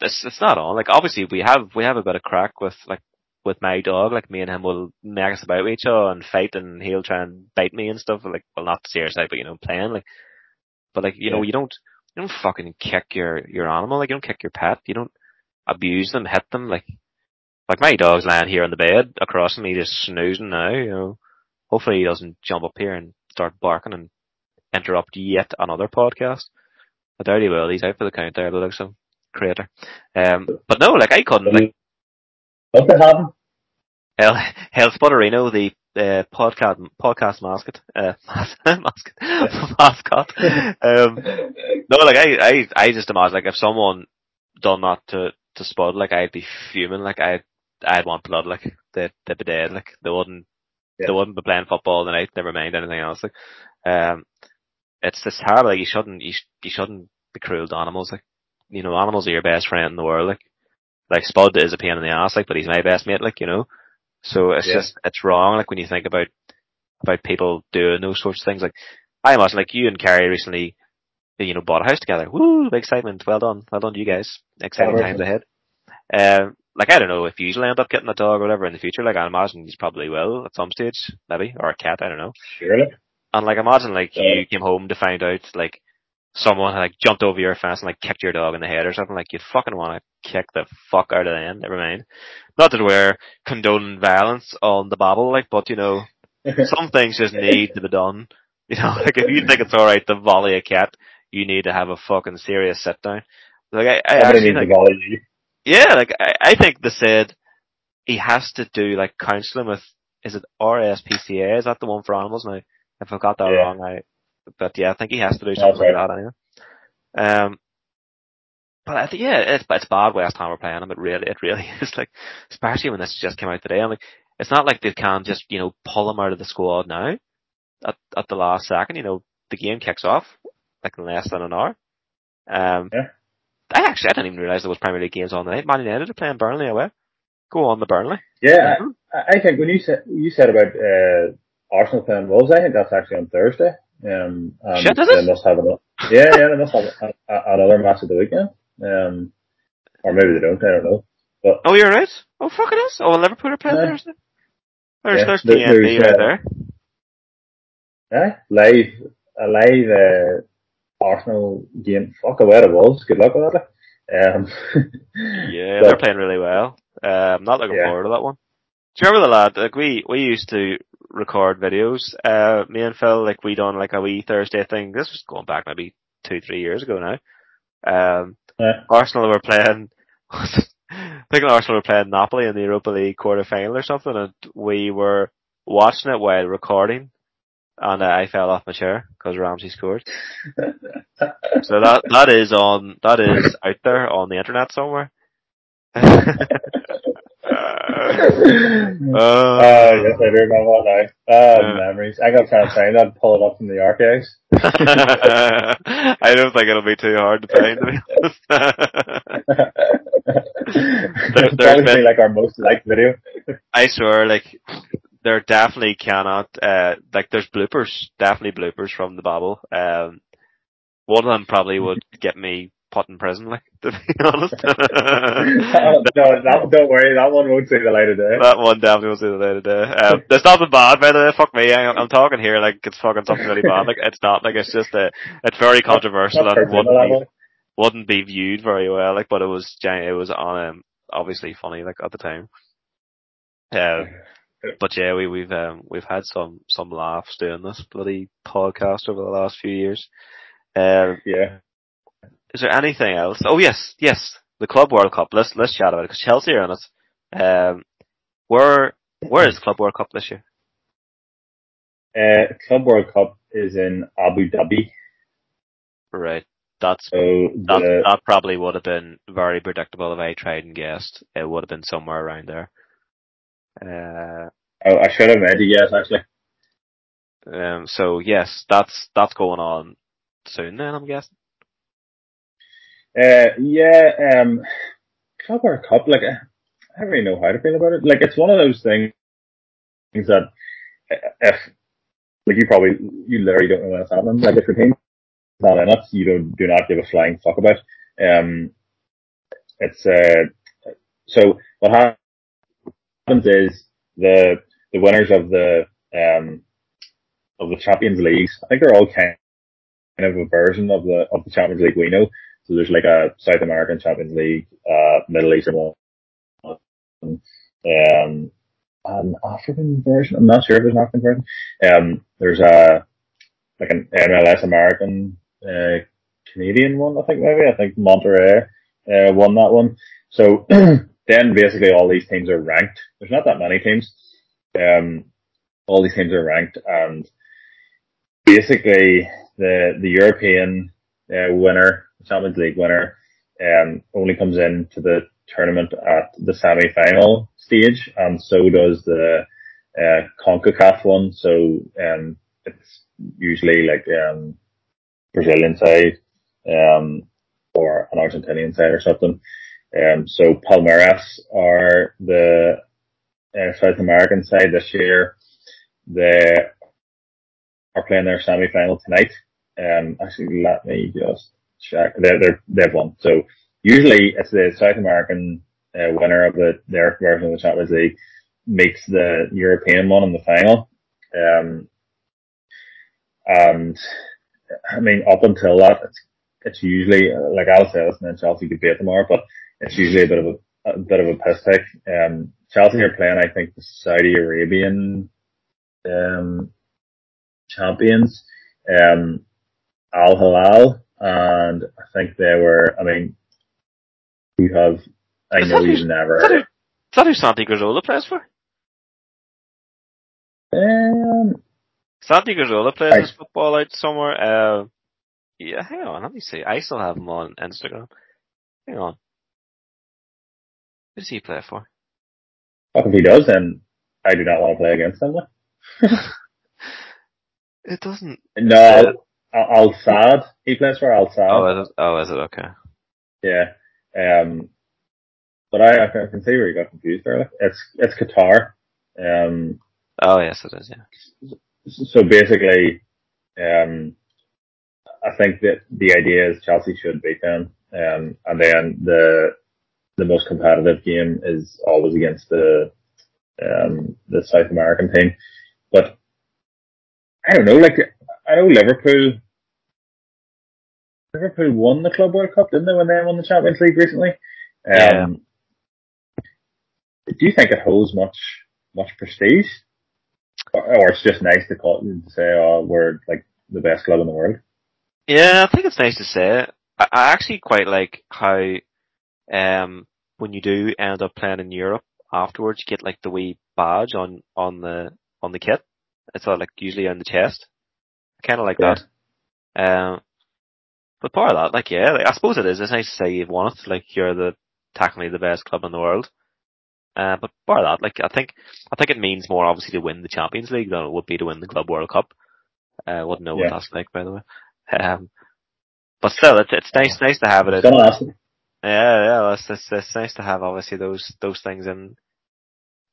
it's it's not on. Like obviously we have we have a bit of crack with like with my dog, like me and him will make us about each other and fight and he'll try and bite me and stuff, like well not seriously, but you know, playing like but like, you know, you don't you don't fucking kick your your animal, like you don't kick your pet, you don't abuse them, hit them, like like my dog's lying here on the bed across from me just snoozing now, you know. Hopefully he doesn't jump up here and start barking and interrupt yet another podcast. I doubt he will, he's out for the count there, looks some creator. Um but no, like I couldn't like What's that happen? Hell, Hell Spotterino, the uh, podcast podcast mascot, uh, mascot, mascot. Um, no, like I, I, I just imagine like if someone done that to to Spud, like I'd be fuming. Like I, I'd want blood. Like they, they'd be dead. Like they wouldn't, Yeah. they wouldn't be playing football tonight. Never mind anything else. Like, um, it's just terrible. Like you shouldn't, you, sh- you shouldn't be cruel to animals. Like, you know, animals are your best friend in the world. Like, like Spud is a pain in the ass. Like, but he's my best mate. Like, you know. So it's Yeah. just it's wrong. Like when you think about about people doing those sorts of things. Like I imagine like you and Carrie recently, you know, bought a house together. Woo! Excitement. Well done. Well done to you guys. Exciting times ahead. Um, like I don't know if you usually end up getting a dog or whatever in the future. Like I imagine you probably will at some stage, maybe, or a cat. I don't know. Surely. And like imagine like Yeah. you came home to find out like someone had like jumped over your fence and like kicked your dog in the head or something. Like you'd fucking want to kick the fuck out of them. Never mind. Not that we're condoning violence on the babble, like, but you know, some things just need to be done. You know, like if you think it's alright to volley a cat, you need to have a fucking serious sit down. Like I, I Somebody actually needs think, to volley you. yeah, like I, I think they said he has to do like counselling with, is it RSPCA? Is that the one for animals now? If I got that Yeah. wrong, I, but yeah, I think he has to do something like right. that anyway. Um, but I think yeah, it's it's bad West Ham are playing him. It really, it really is like, especially when this just came out today. I'm like, it's not like they can just you know pull him out of the squad now at at the last second. You know, the game kicks off like in less than an hour. Um, Yeah. I actually I didn't even realize there was Premier League games on tonight. Man United are playing Burnley away. Go on the Burnley. Yeah, I, I think when you said you said about uh, Arsenal playing Wolves, I think that's actually on Thursday. Um, and Shit, is they it? must have another. Yeah, yeah, they must have a, a, another match of the weekend. Um, or maybe they don't. I don't know. But Oh, you're right. Oh, fuck it is. Oh, Liverpool are playing Yeah. Thursday. There's, Yeah, there's there- there's, right uh, there. yeah, live a live uh, Arsenal game. Fuck away it was. Good luck with that. Um, Yeah, but- they're playing really well. Uh, I'm not looking Yeah. forward to that one. Do you remember the lad? Like we we used to record videos. Uh, me and Phil, like we done like a wee Thursday thing. This was going back maybe two three years ago now. Um, Yeah. Arsenal were playing. I think Arsenal were playing Napoli in the Europa League quarter final or something, and we were watching it while recording. And uh, I fell off my chair because Ramsey scored. So that that is on that is out there on the internet somewhere. uh, Uh, yes, I do remember that now. Uh, Yeah. memories. I got trying to try and find that and pull it up from the archives. I don't think it'll be too hard to find. To be honest. there's been- be like our most liked video. I swear, like there definitely cannot. Uh, like there's bloopers, definitely bloopers from the Babble. Um, one of them probably would get me put in prison, like, to be honest. no, that, don't worry, that one won't see the light of day. That one definitely won't see the light of day. Um, there's nothing bad, by the way, fuck me, I, I'm talking here like it's fucking something really bad, like, it's not, like, it's just a, it's very controversial and wouldn't be, wouldn't be viewed very well, like, but it was, it was on, um, obviously funny, like, at the time. Um, but yeah, we, we've, um, we've had some, some laughs doing this bloody podcast over the last few years. Um, Yeah. is there anything else? Oh yes, yes, the Club World Cup. Let's let's chat about it because Chelsea are in it. Um, where where is Club World Cup this year? Uh, Club World Cup is in Abu Dhabi, Right, that's so that the, that probably would have been very predictable if I tried and guessed. It would have been somewhere around there. Uh, oh, I should have made it, yes, actually. um, so yes, that's that's going on soon. Then I'm guessing. Uh, yeah, um, Club World Cup, like, I don't really know how to feel about it. Like, it's one of those things that uh, if, like, you probably, you literally don't know when it's happening. Like, if your team's not in it, you don't, do not give a flying fuck about. Um, it's, uh, so what happens is the, the winners of the, um, of the Champions Leagues, I think they're all kind of a version of the, of the Champions League we know. So there's like a South American Champions League, uh, Middle Eastern one, um, an African version. I'm not sure if there's an African version. Um, there's a like an MLS American, uh, Canadian one. I think maybe. I think Monterrey uh, won that one. So then basically all these teams are ranked. There's not that many teams. Um, all these teams are ranked, and basically the the European uh, winner, Champions League winner, um, only comes into the tournament at the semi-final stage, and so does the uh, CONCACAF one. So um, it's usually like um, Brazilian side um, or an Argentinian side or something. Um, so Palmeiras are the uh, South American side this year. They are playing their semi-final tonight. Um, actually, let me just check. They're, they're, they've won. So usually it's the South American uh, winner of the their version of the Champions League makes the European one in the final. Um, and I mean, up until that, it's, it's usually like I'll say this, and then Chelsea beat tomorrow, but it's usually a bit of a, a bit of a piss take. Um, Chelsea are playing, I think, the Saudi Arabian um, champions, um, Al Hilal, and I think they were. I mean, you have. I Is know you've who- never. Is that who, is that who Santi plays for? Um, Santi plays Right. his football out somewhere. Uh, yeah, hang on, let me see. I still have him on Instagram. Hang on. Who does he play for? if he does, then I do not want to play against him. It doesn't. No, Al, Al Sadd. He plays for Al Sadd. Oh, is it, oh, is it okay? Yeah. Um, but I, I can see where you got confused there. It's it's Qatar. Um, Oh, yes, it is. Yeah. so basically, um, I think that the idea is Chelsea should beat them, um, and then the the most competitive game is always against the um, the South American team. But I don't know, like I know Liverpool. Liverpool won the Club World Cup, didn't they, when they won the Champions League recently? Yeah. Um, Do you think it holds much much prestige, or, or it's just nice to call to say, "Oh, we're like the best club in the world"? Yeah, I think it's nice to say it. I, I actually quite like how, um, when you do end up playing in Europe afterwards, you get like the wee badge on, on the, on the kit. It's like usually on the chest. Kind of like Yeah. that. Um, but part of that, like, yeah, like, I suppose it is. It's nice to say you've won it. Like, you're the, technically the best club in the world. Uh, but part of that, like, I think, I think it means more obviously to win the Champions League than it would be to win the Club World Cup. Uh, wouldn't know Yeah. what that's like, by the way. Um, but still, it's, it's nice, nice to have it. asking. Yeah, yeah, it's, it's, it's nice to have obviously those, those things in,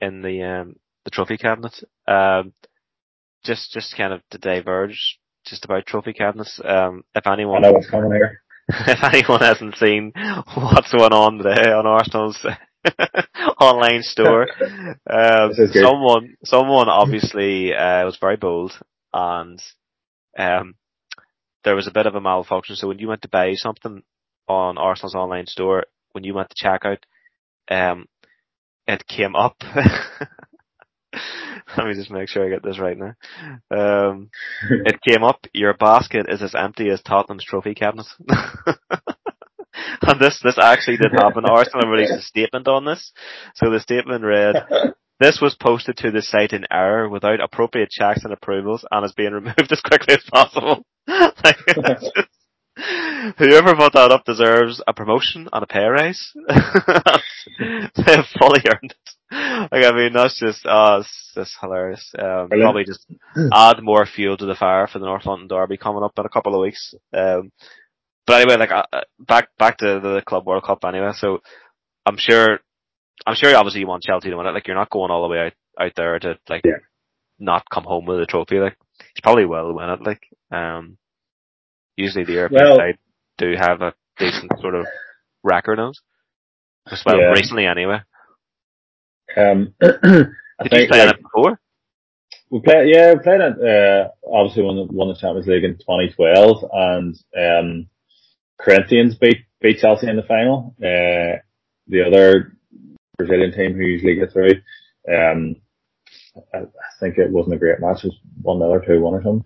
in the, um, the trophy cabinet. Um, just, just kind of to diverge just about trophy cabinets. Um, if anyone, I know what's coming here. if anyone hasn't seen what's going on today on Arsenal's online store, um, someone, someone obviously uh, was very bold, and um, there was a bit of a malfunction. So when you went to buy something on Arsenal's online store, when you went to checkout, um, it came up. Let me just make sure I get this right now. Um, it came up, your basket is as empty as Tottenham's trophy cabinet. and this, this actually did happen. Arsenal released a statement on this. So the statement read, this was posted to the site in error without appropriate checks and approvals and is being removed as quickly as possible. Whoever put that up deserves a promotion and a pay raise. they have fully earned it. Like, I mean, that's just, uh, it's just hilarious. Um, probably just add more fuel to the fire for the North London Derby coming up in a couple of weeks. Um, but anyway, like, uh, back, back to the Club World Cup anyway, so I'm sure, I'm sure obviously you want Chelsea to win it, like, you're not going all the way out, out there to, like, yeah. not come home with a trophy, like, it's probably will win it, like, um, usually the European well, side do have a decent sort of record on it. Well, yeah. recently anyway. Um, Did you play like, it before? We played, yeah, we played it, uh, obviously won, won the Champions League in 2012 and, um, Corinthians beat, beat Chelsea in the final. Uh, the other Brazilian team who usually get through, um, I, I, think it wasn't a great match. It was one nil or two one or something.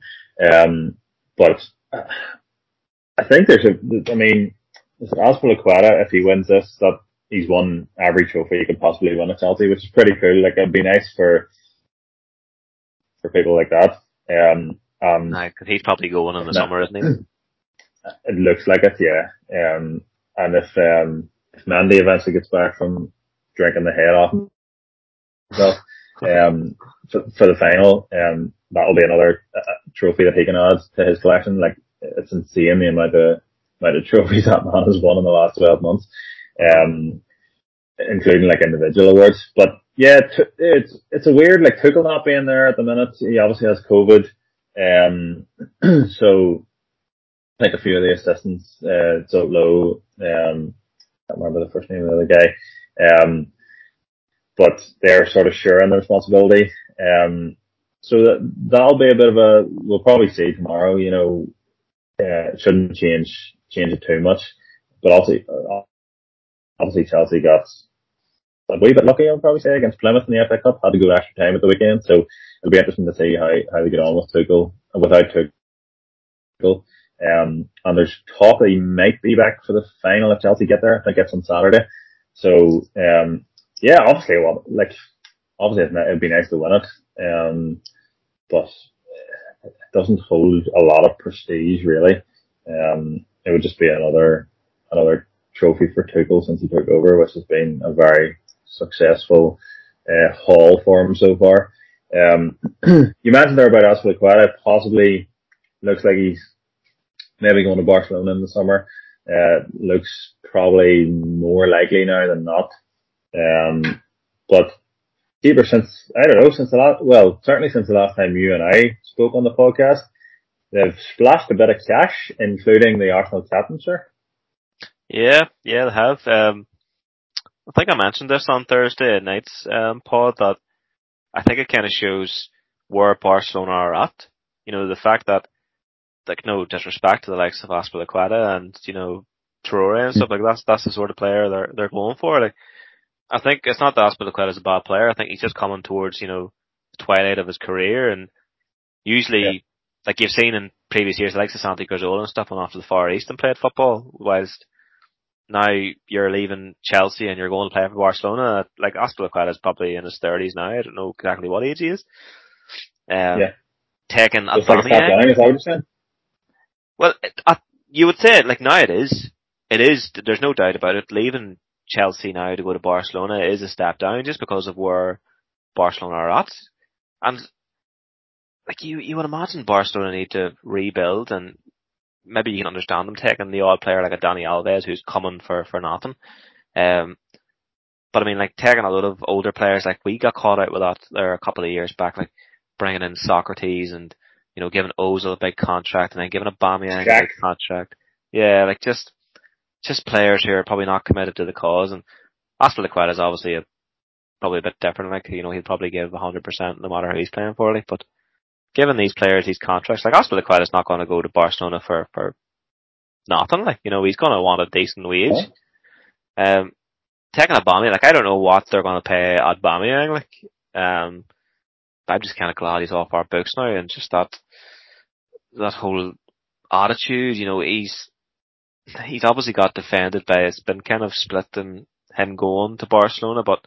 Um, but I think there's a, I mean, as for Azpilicueta, if he wins this, that he's won every trophy he could possibly win at Chelsea, which is pretty cool. Like it'd be nice for for people like that. Um, um, nah, cause he's probably going in the summer, isn't he? It looks like it, yeah. Um, and if um, if Mendy eventually gets back from drinking the head off himself, um, for, for the final, um, that'll be another uh, trophy that he can add to his collection. Like it's insane the amount of amount of trophies that man has won in the last twelve months um, including like individual awards. But yeah, it's it's a weird like Tuchel not being there at the minute. He obviously has COVID, um, so like a few of the assistants, uh, so low, um, I can't remember the first name of the other guy, um, but they're sort of sharing the responsibility. Um, so that that'll be a bit of a we'll probably see tomorrow. You know, uh, shouldn't change change it too much, but also obviously Chelsea got a wee bit lucky, I would probably say, against Plymouth in the FA Cup. Had to go extra time at the weekend, so it'll be interesting to see how, how they get on with Tuchel, without Tuchel. Um, and there's talk that he might be back for the final if Chelsea get there. I think it's on Saturday. So, um, yeah, obviously, well, like, obviously it'd be nice to win it. Um, but it doesn't hold a lot of prestige really. Um, it would just be another, another trophy for Tuchel since he took over, which has been a very successful uh, haul for him so far. Um, you mentioned there about Azpilicueta, possibly looks like he's maybe going to Barcelona in the summer. Uh, looks probably more likely now than not. Um, but keeper since, I don't know, since the last, well, certainly since the last time you and I spoke on the podcast, they've splashed a bit of cash, including the Arsenal captain, sir. Yeah, yeah, they have. Um, I think I mentioned this on Thursday night's um, pod that I think it kind of shows where Barcelona are at. You know, the fact that, like, no disrespect to the likes of Azpilicueta and you know Traore and stuff like that. That's the sort of player they're they're going for. Like, I think it's not that Azpilicueta is a bad player. I think he's just coming towards you know the twilight of his career, and usually, yeah. like you've seen in previous years, like the likes of Santi Cazorla and stuff went off to the Far East and played football, whilst now you're leaving Chelsea and you're going to play for Barcelona. Like Azpilicueta is probably in his thirties now. I don't know exactly what age he is. Um, yeah. Taking a like Well, uh, you would say it like now it is. It is. There's no doubt about it. Leaving Chelsea now to go to Barcelona is a step down just because of where Barcelona are at. And like you, you would imagine Barcelona need to rebuild and maybe you can understand them taking the odd player like a Dani Alves who's coming for, for nothing. Um, but I mean, like taking a lot of older players, like we got caught out with that there a couple of years back, like bringing in Sokratis and you know, giving Ozil a big contract and then giving Aubameyang Jack. a big contract. Yeah, like just, just players who are probably not committed to the cause and Azpilicueta is obviously a, probably a bit different, like, you know, he'd probably give 100% no matter who he's playing for, like, but given these players these contracts, like Azpilicueta is not going to go to Barcelona for, for nothing, like, you know, he's going to want a decent wage. Um, taking Aubameyang, like, I don't know what they're going to pay Aubameyang, like, um, I'm just kind of glad he's off our books now and just that, that whole attitude, you know, he's, he's obviously got defended by, it's been kind of split in him going to Barcelona, but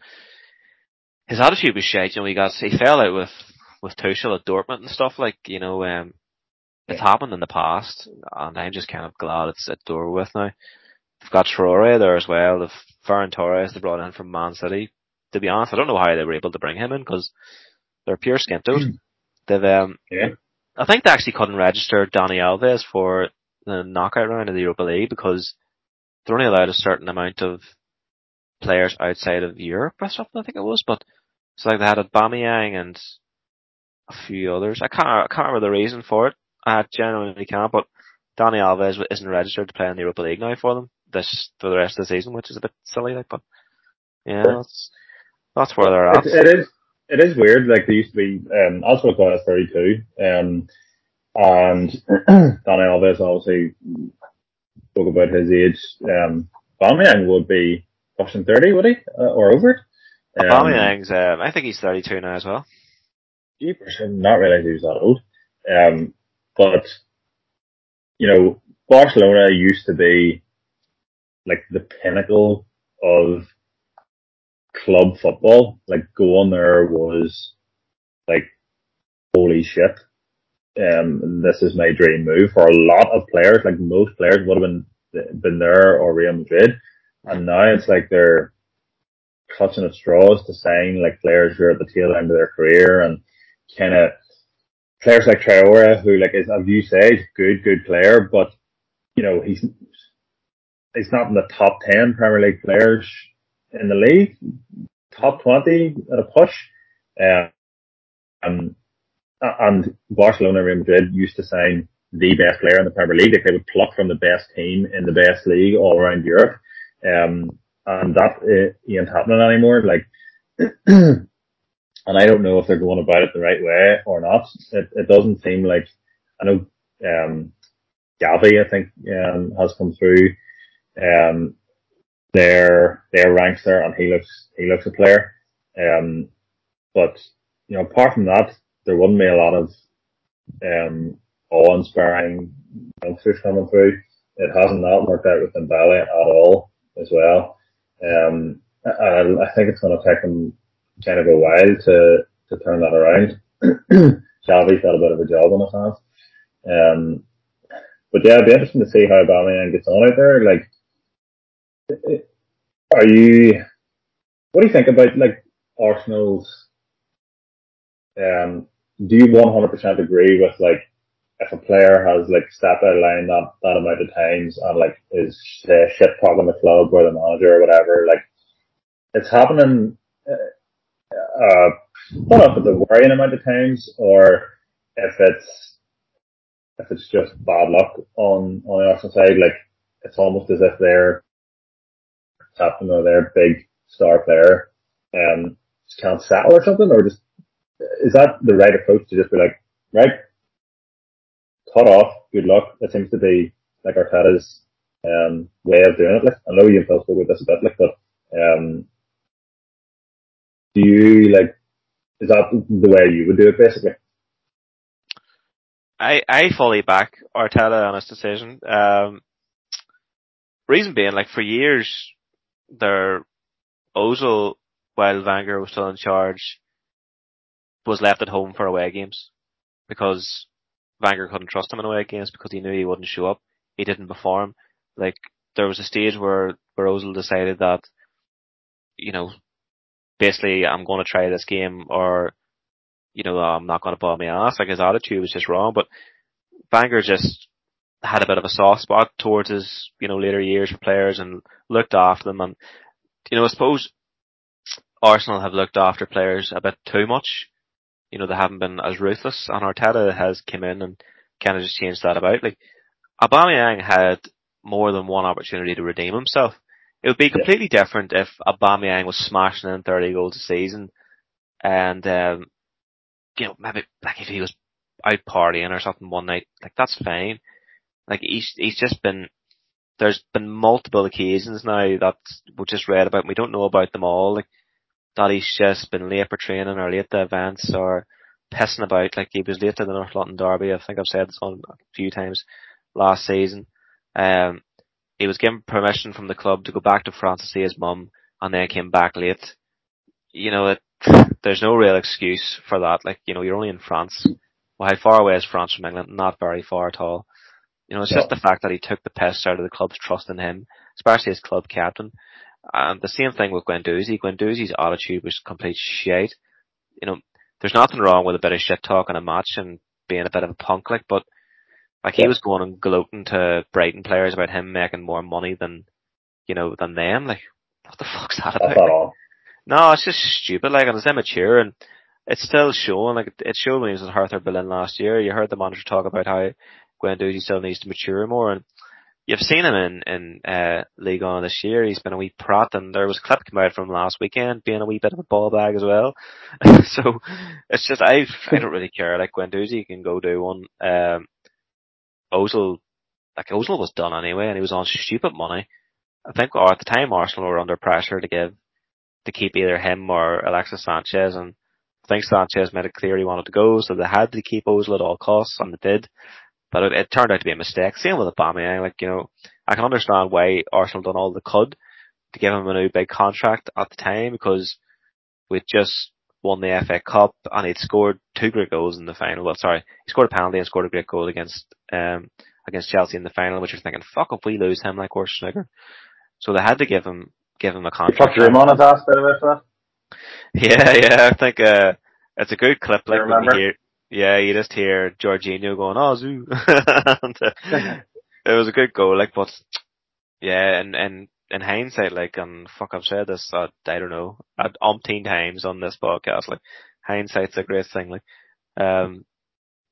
his attitude was shit, you know, he got, he fell out with, with Tuchel at Dortmund and stuff, like, you know, um, it's happened in the past, and I'm just kind of glad it's at door with now. They've got Traore there as well, they've Ferran Torres they brought in from Man City. To be honest, I don't know how they were able to bring him in, because they're pure skintos. They've, um, Yeah. I think they actually couldn't register Dani Alves for the knockout round of the Europa League because they're only allowed a certain amount of players outside of Europe or something, I think it was. But it's like they had Aubameyang and a few others. I can't, I can't remember the reason for it. I genuinely can't, but Dani Alves isn't registered to play in the Europa League now for them this for the rest of the season, which is a bit silly. Like, but yeah, that's that's where they're at. It, it is. It is weird. Like there used to be. Um, Azpilicueta is 32, um, and Dani Alves obviously spoke about his age. Um, Aubameyang would be pushing 30, would he, uh, or over it? Um, Aubameyang's, um, I think he's 32 now as well. Jeepers, I did not realize he was that old. Um, but you know, Barcelona used to be like the pinnacle of club football. Like going there was like holy shit. Um, this is my dream move for a lot of players. Like most players would have been been there or Real Madrid, and now it's like they're clutching at straws to sign like players who are at the tail end of their career and kind of players like Traore, who like is as you say, good good player, but you know he's he's not in the top ten Premier League players in the league, top twenty at a push. Um, and and Barcelona Real Madrid used to sign the best player in the Premier League. They would pluck from the best team in the best league all around Europe. Um, and that uh, ain't happening anymore. Like, and I don't know if they're going about it the right way or not. It, it doesn't seem like, I know, um, Gavi, I think, um, has come through, um, their, their ranks there and he looks, he looks a player. Um, but, you know, apart from that, there wouldn't be a lot of, um, awe-inspiring youngsters coming through. It hasn't not worked out with Dembele at all as well. Um, I, I think it's going to take them kind of a while to, to turn that around. Xavi's got a bit of a job on his hands. Um, but yeah, it'd be interesting to see how Aubameyang gets on out there. Like, are you, what do you think about like Arsenal's, um, do you 100% agree with like, if a player has like stepped out of line that, that amount of times and like is uh, shit talking the club or the manager or whatever, like it's happening, uh, uh, not at the worrying amount of times or if it's, if it's just bad luck on, on the Arsenal side, like it's almost as if they're tapping or their big star player, um, just can't settle or something or just, is that the right approach to just be like, right, cut off, good luck. It seems to be like Arteta's um, way of doing it. Like, I know you've talked about this a bit, like, but um, do you like? Is that the way you would do it, basically? I, I fully back Arteta on his decision. Um, reason being, like for years, their Ozil, while Wenger was still in charge, was left at home for away games because Wenger couldn't trust him in away games because he knew he wouldn't show up. He didn't perform. Like there was a stage where where Ozil decided that, you know, basically I'm going to try this game or, you know, I'm not going to ball my ass. Like his attitude was just wrong. But Wenger just had a bit of a soft spot towards his, you know, later years for players and looked after them. And you know, I suppose Arsenal have looked after players a bit too much you know, they haven't been as ruthless and Arteta has come in and kind of just changed that about. Like, Aubameyang had more than one opportunity to redeem himself. It would be completely yeah. different if Aubameyang was smashing in 30 goals a season and, um, you know, maybe like if he was out partying or something one night, like that's fine. Like he's, he's just been, there's been multiple occasions now that we just read about, we don't know about them all, like that he's just been late for training or late to events or pissing about, like he was late to the North London Derby, I think I've said this on a few times last season. Um, he was given permission from the club to go back to France to see his mum and then came back late. You know, it, there's no real excuse for that. Like, you know, you're only in France. Well, how far away is France from England? Not very far at all. You know, it's just the fact that he took the piss out of the club's trust in him, especially as club captain. And the same thing with Guendouzi. Guendouzi's attitude was complete shit. You know, there's nothing wrong with a bit of shit talk in a match and being a bit of a punk like, but like he was going and gloating to Brighton players about him making more money than, you know, than them. Like, what the fuck's that about? No, it's just stupid. Like, and it's immature, and it's still showing. Like, it showed when he was at Hertha Berlin last year. You heard the manager talk about how Guendouzi still needs to mature more. And you've seen him in, in, uh, Ligue 1 this year. He's been a wee prat and there was a clip come out from last weekend being a wee bit of a ball bag as well. so it's just, I, I don't really care. Like Guendouzi can go do one. Um, Ozil, like Ozil was done anyway and he was on stupid money. I think or at the time Arsenal were under pressure to give, to keep either him or Alexis Sanchez and I think Sanchez made it clear he wanted to go, so they had to keep Ozil at all costs, and they did. But it, it, turned out to be a mistake. Same with Aubameyang. Like, you know, I can understand why Arsenal done all they could to give him a new big contract at the time because we'd just won the FA Cup and he'd scored two great goals in the final. Well, sorry, he scored a penalty and scored a great goal against, um, against Chelsea in the final, which you're thinking, fuck if we lose him like Horst Snigger. So they had to give him, give him a contract. Fuck him on his ass, by the way, for that. Yeah, yeah, I think, uh, it's a good clip, like, when you hear, yeah, you just hear Jorginho going, oh, zoo. and, uh, it was a good goal, like, but, yeah, and, and, in hindsight, like, and fuck, I've said this, uh, I don't know, at umpteen times on this podcast, like, hindsight's a great thing, like, um,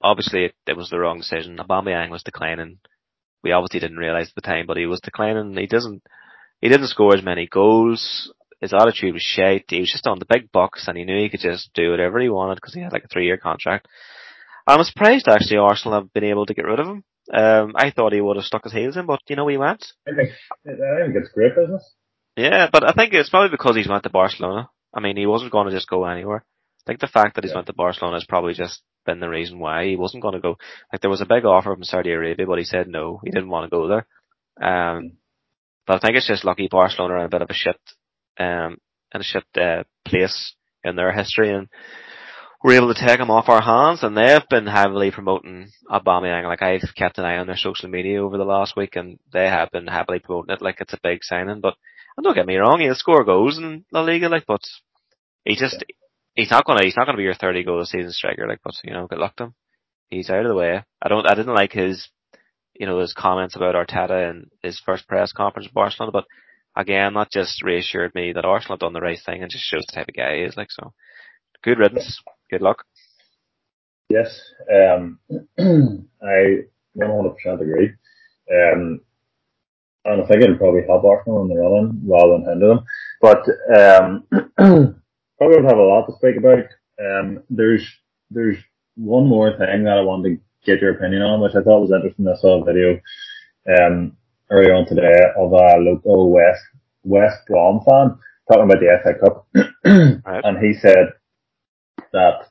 obviously it, it was the wrong decision. Aubameyang was declining. We obviously didn't realize at the time, but he was declining. He doesn't, he didn't score as many goals his attitude was shite. He was just on the big bucks and he knew he could just do whatever he wanted because he had like a three year contract. I'm surprised actually Arsenal have been able to get rid of him. Um, I thought he would have stuck his heels in, but you know he went. I think, I think it's great business. Yeah, but I think it's probably because he's went to Barcelona. I mean, he wasn't going to just go anywhere. I think the fact that he's yeah. went to Barcelona has probably just been the reason why he wasn't going to go. Like there was a big offer from Saudi Arabia, but he said no, he didn't want to go there. Um, hmm. but I think it's just lucky Barcelona are in a bit of a shit um, in a shit uh, place in their history, and we're able to take them off our hands. And they've been heavily promoting Aubameyang. Like I've kept an eye on their social media over the last week, and they have been heavily promoting it like it's a big signing. But and don't get me wrong, he'll score goals in La Liga, like, but he just he's not gonna he's not gonna be your thirty goal season striker, like. But you know, good luck to him. He's out of the way. I don't. I didn't like his you know, his comments about Arteta in his first press conference in Barcelona, but again, that just reassured me that Arsenal have done the right thing and just shows the type of guy he is. Like so, good riddance. Good luck. Yes, um, I 100% agree. Um, and I think it'll probably help Arsenal in the running rather than hinder them. But um, probably have a lot to speak about. Um, there's there's one more thing that I wanted to get your opinion on, which I thought was interesting. I saw a video um, earlier on today of a local West West Brom fan talking about the FA Cup, right. and he said that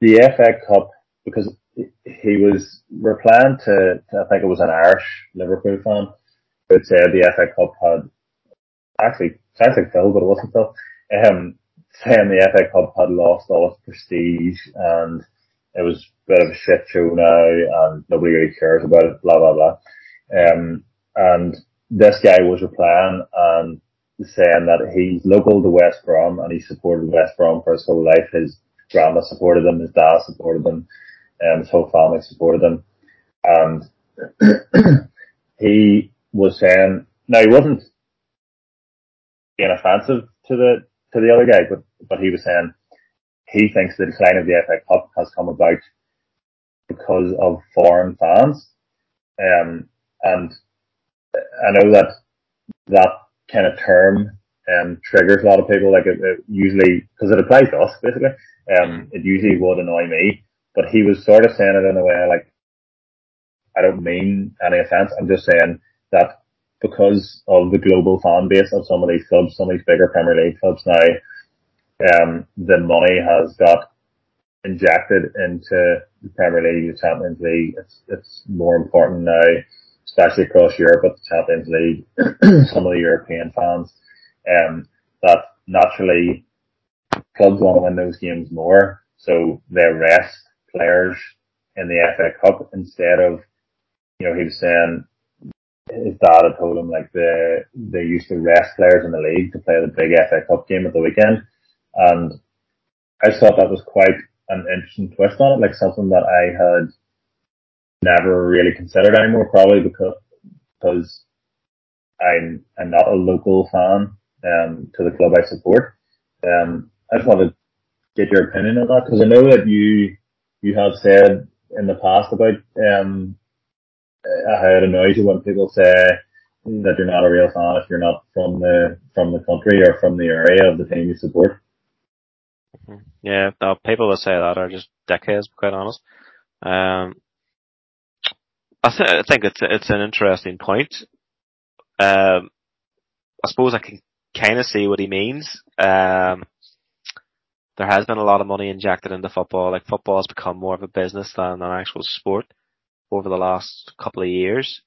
the FA Cup because he was replying to, to I think it was an Irish Liverpool fan who said the FA Cup had actually sounds like Phil, but it wasn't Phil. Um, saying the FA Cup had lost all its prestige and it was a bit of a shit show now and nobody really cares about it, blah blah blah. Um, and this guy was replying and saying that he's local to West Brom and he supported West Brom for his whole life. His grandma supported him, his dad supported him, and um, his whole family supported him. And he was saying, now he wasn't being offensive to the, to the other guy, but, but he was saying, he thinks the decline of the FA Cup has come about because of foreign fans. Um, and I know that that kind of term um, triggers a lot of people. Like it, it usually, because it applies to us basically. Um, it usually would annoy me, but he was sort of saying it in a way like, I don't mean any offense. I'm just saying that because of the global fan base of some of these clubs, some of these bigger Premier League clubs now, um, the money has got injected into the Premier League, the Champions League. It's it's more important now, especially across Europe, but the Champions League, some of the European fans, um, that naturally clubs want to win those games more, so they rest players in the FA Cup instead of, you know, he was saying his dad had told him like they they used to rest players in the league to play the big FA Cup game at the weekend, and I thought that was quite an interesting twist on it, like something that I had never really considered anymore, probably because because I'm I'm not a local fan um, to the club I support. Um, I just wanted to get your opinion on that because I know that you you have said in the past about um, how it annoys you when people say that you're not a real fan if you're not from the from the country or from the area of the team you support. Mm-hmm. Yeah, no, people that say that are just dickheads, quite honest. Um, I, th- I think it's it's an interesting point. Um, I suppose I can kind of see what he means. Um, there has been a lot of money injected into football. Like football has become more of a business than an actual sport over the last couple of years.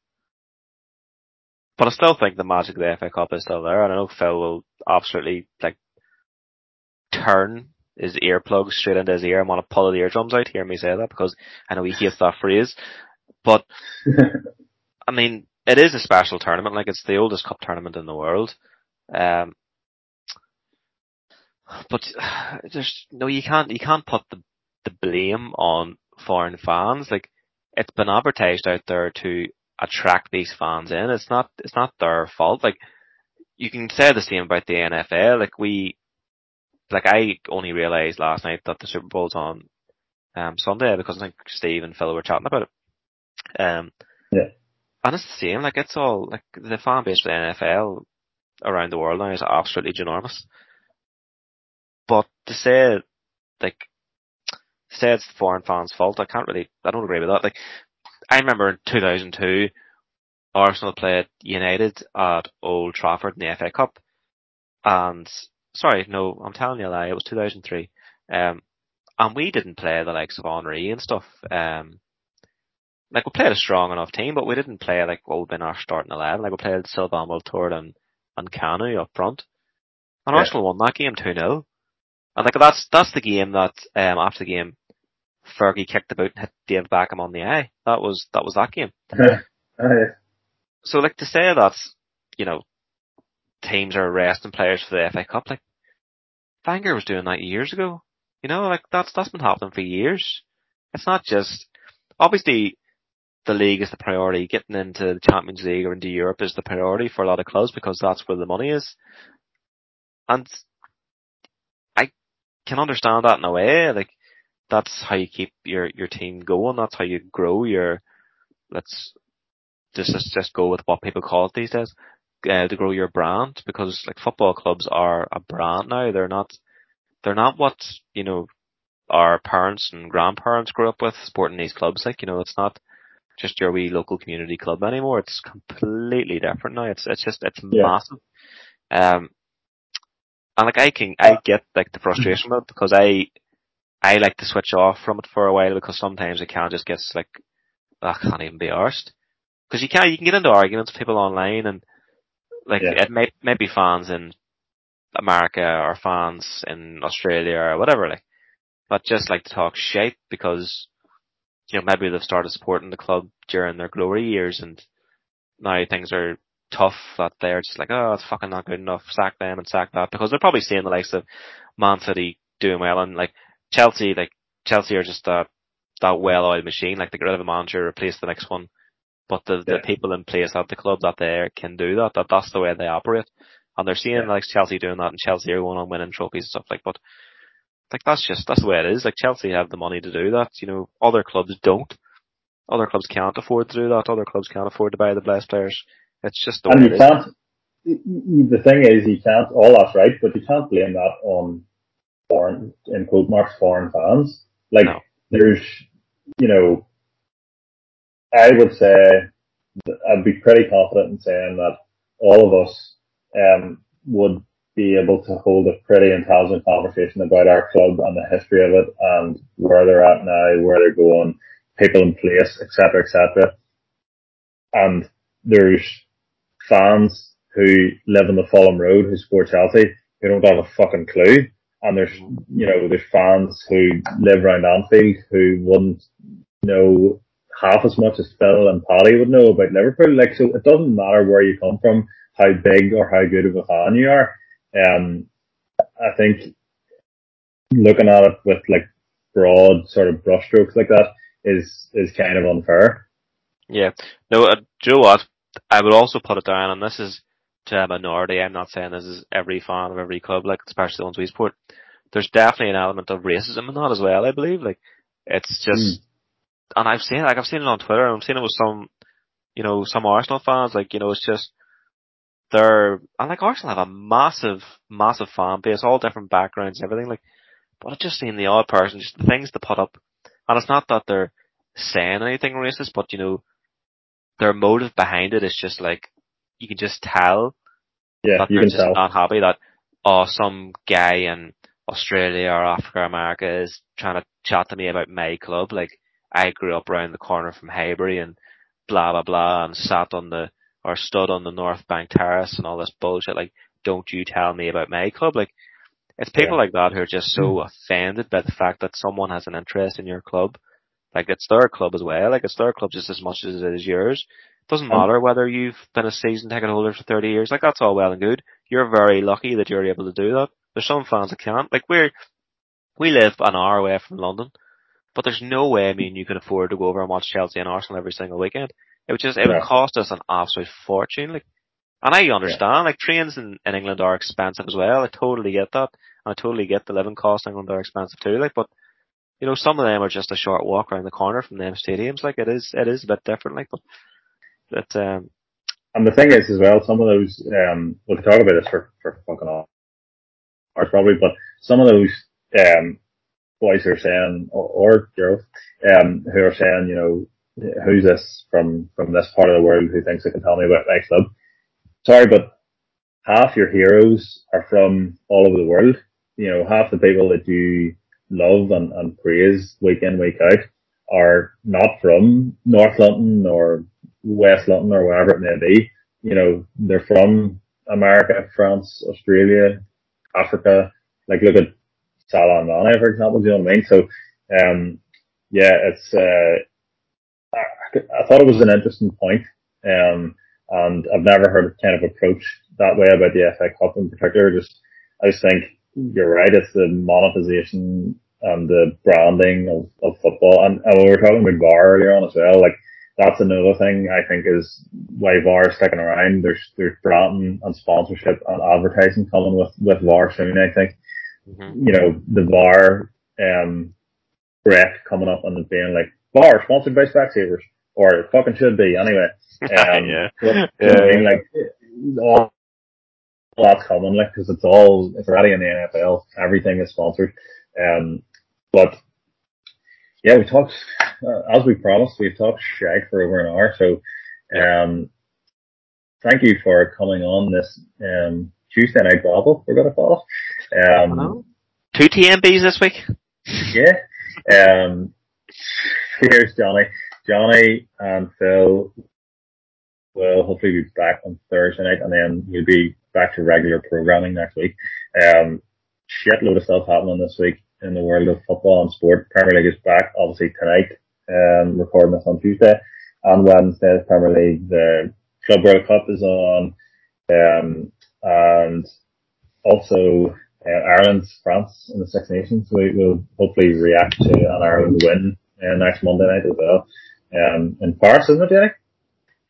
But I still think the magic of the FA Cup is still there, and I know Phil will absolutely like turn his earplugs straight into his ear want to pull the eardrums out, hear me say that, because I know he hates that phrase. But, I mean, it is a special tournament, like it's the oldest cup tournament in the world. Um, but there's no, you can't you can't put the the blame on foreign fans. Like it's been advertised out there to attract these fans in. It's not it's not their fault. Like you can say the same about the NFL. Like we like I only realised last night that the Super Bowl's on um Sunday because I think Steve and Phil were chatting about it. Um yeah. And it's the same, like it's all like the fan base for the NFL around the world now is absolutely ginormous. But to say like say it's the foreign fans' fault, I can't really I don't agree with that. Like I remember in two thousand two Arsenal played United at Old Trafford in the FA Cup and sorry, no, I'm telling you a lie, it was two thousand three. Um and we didn't play the likes of Henry and stuff. Um like we played a strong enough team, but we didn't play like what would have been our starting eleven. Like we played Sylvain Wiltord and and Kanu up front. And yeah. Arsenal won that game 2-0. And like that's that's the game that um after the game Fergie kicked the boot and hit Dave Beckham on the eye. That was that was that game. oh, yeah. So like to say that, you know, teams are resting players for the FA Cup, like Wenger was doing that years ago. You know, like that's that's been happening for years. It's not just obviously the league is the priority. Getting into the Champions League or into Europe is the priority for a lot of clubs because that's where the money is. And I can understand that in a way. Like that's how you keep your your team going. That's how you grow your. Let's just just, just go with what people call it these days. Uh, to grow your brand because like football clubs are a brand now. They're not. They're not what you know our parents and grandparents grew up with supporting these clubs. Like you know, it's not just your wee local community club anymore. It's completely different now. It's it's just it's yeah. massive. Um, and like I can I get like the frustration with it because I I like to switch off from it for a while because sometimes it can just get like I can't even be arsed. Because you can you can get into arguments with people online and like yeah. it may may be fans in America or fans in Australia or whatever like, but just like to talk shit because you know, maybe they've started supporting the club during their glory years and now things are tough that they're just like, oh, it's fucking not good enough, sack them and sack that because they're probably seeing the likes of Man City doing well and like Chelsea, like Chelsea are just that, that well-oiled machine, like they get rid of a manager, replace the next one. But the, yeah. the people in place at the club that they can do that, that that's the way they operate. And they're seeing yeah. like Chelsea doing that and Chelsea are going on winning trophies and stuff like, but like that's just that's the way it is. Like Chelsea have the money to do that. You know, other clubs don't. Other clubs can't afford to do that. Other clubs can't afford to buy the best players. It's just the and way you it can't. The thing is, you can't. All that's right, but you can't blame that on foreign, in quote marks, foreign fans. Like No. there's, you know, I would say I'd be pretty confident in saying that all of us um, would be able to hold a pretty intelligent conversation about our club and the history of it and where they're at now, where they're going, people in place, etc., etc. And there's fans who live in the Fulham Road who support Chelsea who don't have a fucking clue. And there's, you know, there's fans who live around Anfield who wouldn't know half as much as Phil and Paddy would know about Liverpool. Like, so it doesn't matter where you come from, how big or how good of a fan you are. Um, I think looking at it with like broad sort of brushstrokes like that is, is kind of unfair. Yeah. No, uh, do you know what? I would also put it down, and this is to a minority. I'm not saying this is every fan of every club, like especially the ones we support. There's definitely an element of racism in that as well. I believe, like it's just, and I've seen, like I've seen it on Twitter, and I've seen it with some, you know, some Arsenal fans. Like you know, it's just they're, and like Arsenal have a massive, massive fan base, all different backgrounds and everything. Like, but I've just seen the odd person, just the things they put up, and it's not that they're saying anything racist, but you know, their motive behind it is just like you can just tell Yeah, that you they're can just tell. not happy that oh some guy in Australia or Africa or America is trying to chat to me about my club. Like I grew up around the corner from Highbury and blah blah blah and sat on the or stood on the North Bank Terrace and all this bullshit. Like don't you tell me about my club. Like it's people Yeah. like that who are just so offended by the fact that someone has an interest in your club. Like it's their club as well. Like it's their club just as much as it is yours. It doesn't Um, matter whether you've been a season ticket holder for 30 years. Like that's all well and good. You're very lucky that you're able to do that. There's some fans that can't. Like we're, we live an hour away from London, but there's no way, I mean, you can afford to go over and watch Chelsea and Arsenal every single weekend. It would just, it would No. cost us an absolute fortune. Like, and I understand, like trains in, in England are expensive as well. I totally get that. And I totally get the living costs in England are expensive too. Like, but you know, some of them are just a short walk around the corner from them stadiums. Like it is, it is a bit different. Like, but, but um, And the thing is as well, some of those, um, we'll talk about this for, for fucking hours probably, but some of those, um, boys are saying, or, or girls, um, who are saying, you know, who's this from, from this part of the world who thinks they can tell me about my club? Sorry, but half your heroes are from all over the world. You know, half the people that you love and, and praise week in, week out are not from North London or West London or wherever it may be. You know, they're from America, France, Australia, Africa. Like look at Salah and Mane, for example, do you know what I mean? So, um, yeah, it's, uh, I, thought it was an interesting point. Um, and I've never heard it kind of approached that way about the FA Cup in particular. Just, I just think you're right. It's the monetization and the branding of, of football. And, and we were talking about VAR earlier on as well. Like that's another thing I think is why VAR is sticking around. There's, there's branding and sponsorship and advertising coming with, with VAR soon, I think. mhm. You know, the VAR, um, rep coming up and being like, VAR sponsored by Specsavers. Or it fucking should be anyway. Um, yeah, you know Yeah, what I mean? Like, all that's coming, like, cause it's all, it's already in the NFL. Everything is sponsored. Um, but, yeah, we talked, uh, as we promised, we've talked shag for over an hour, so, um, thank you for coming on this, um, Tuesday night babble, we're gonna call it. Um, Hello? two TMBs this week. yeah. Um, here's Johnny. Johnny and Phil will hopefully be back on Thursday night and then we'll be back to regular programming next week. Um, shitload of stuff happening this week in the world of football and sport. Premier League is back obviously tonight, um, recording this on Tuesday and Wednesday is Premier League. The Club World Cup is on, um, and also uh, Ireland, France in the Six Nations. We will hopefully react to an Ireland win uh, next Monday night as well. Um, in Paris, isn't it, Jenny?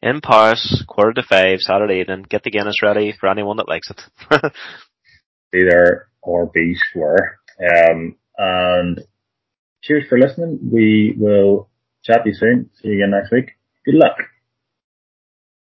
In Paris, quarter to five, Saturday evening. Get the Guinness ready for anyone that likes it. Either or be square. Um, And cheers for listening. We will chat to you soon. See you again next week. Good luck.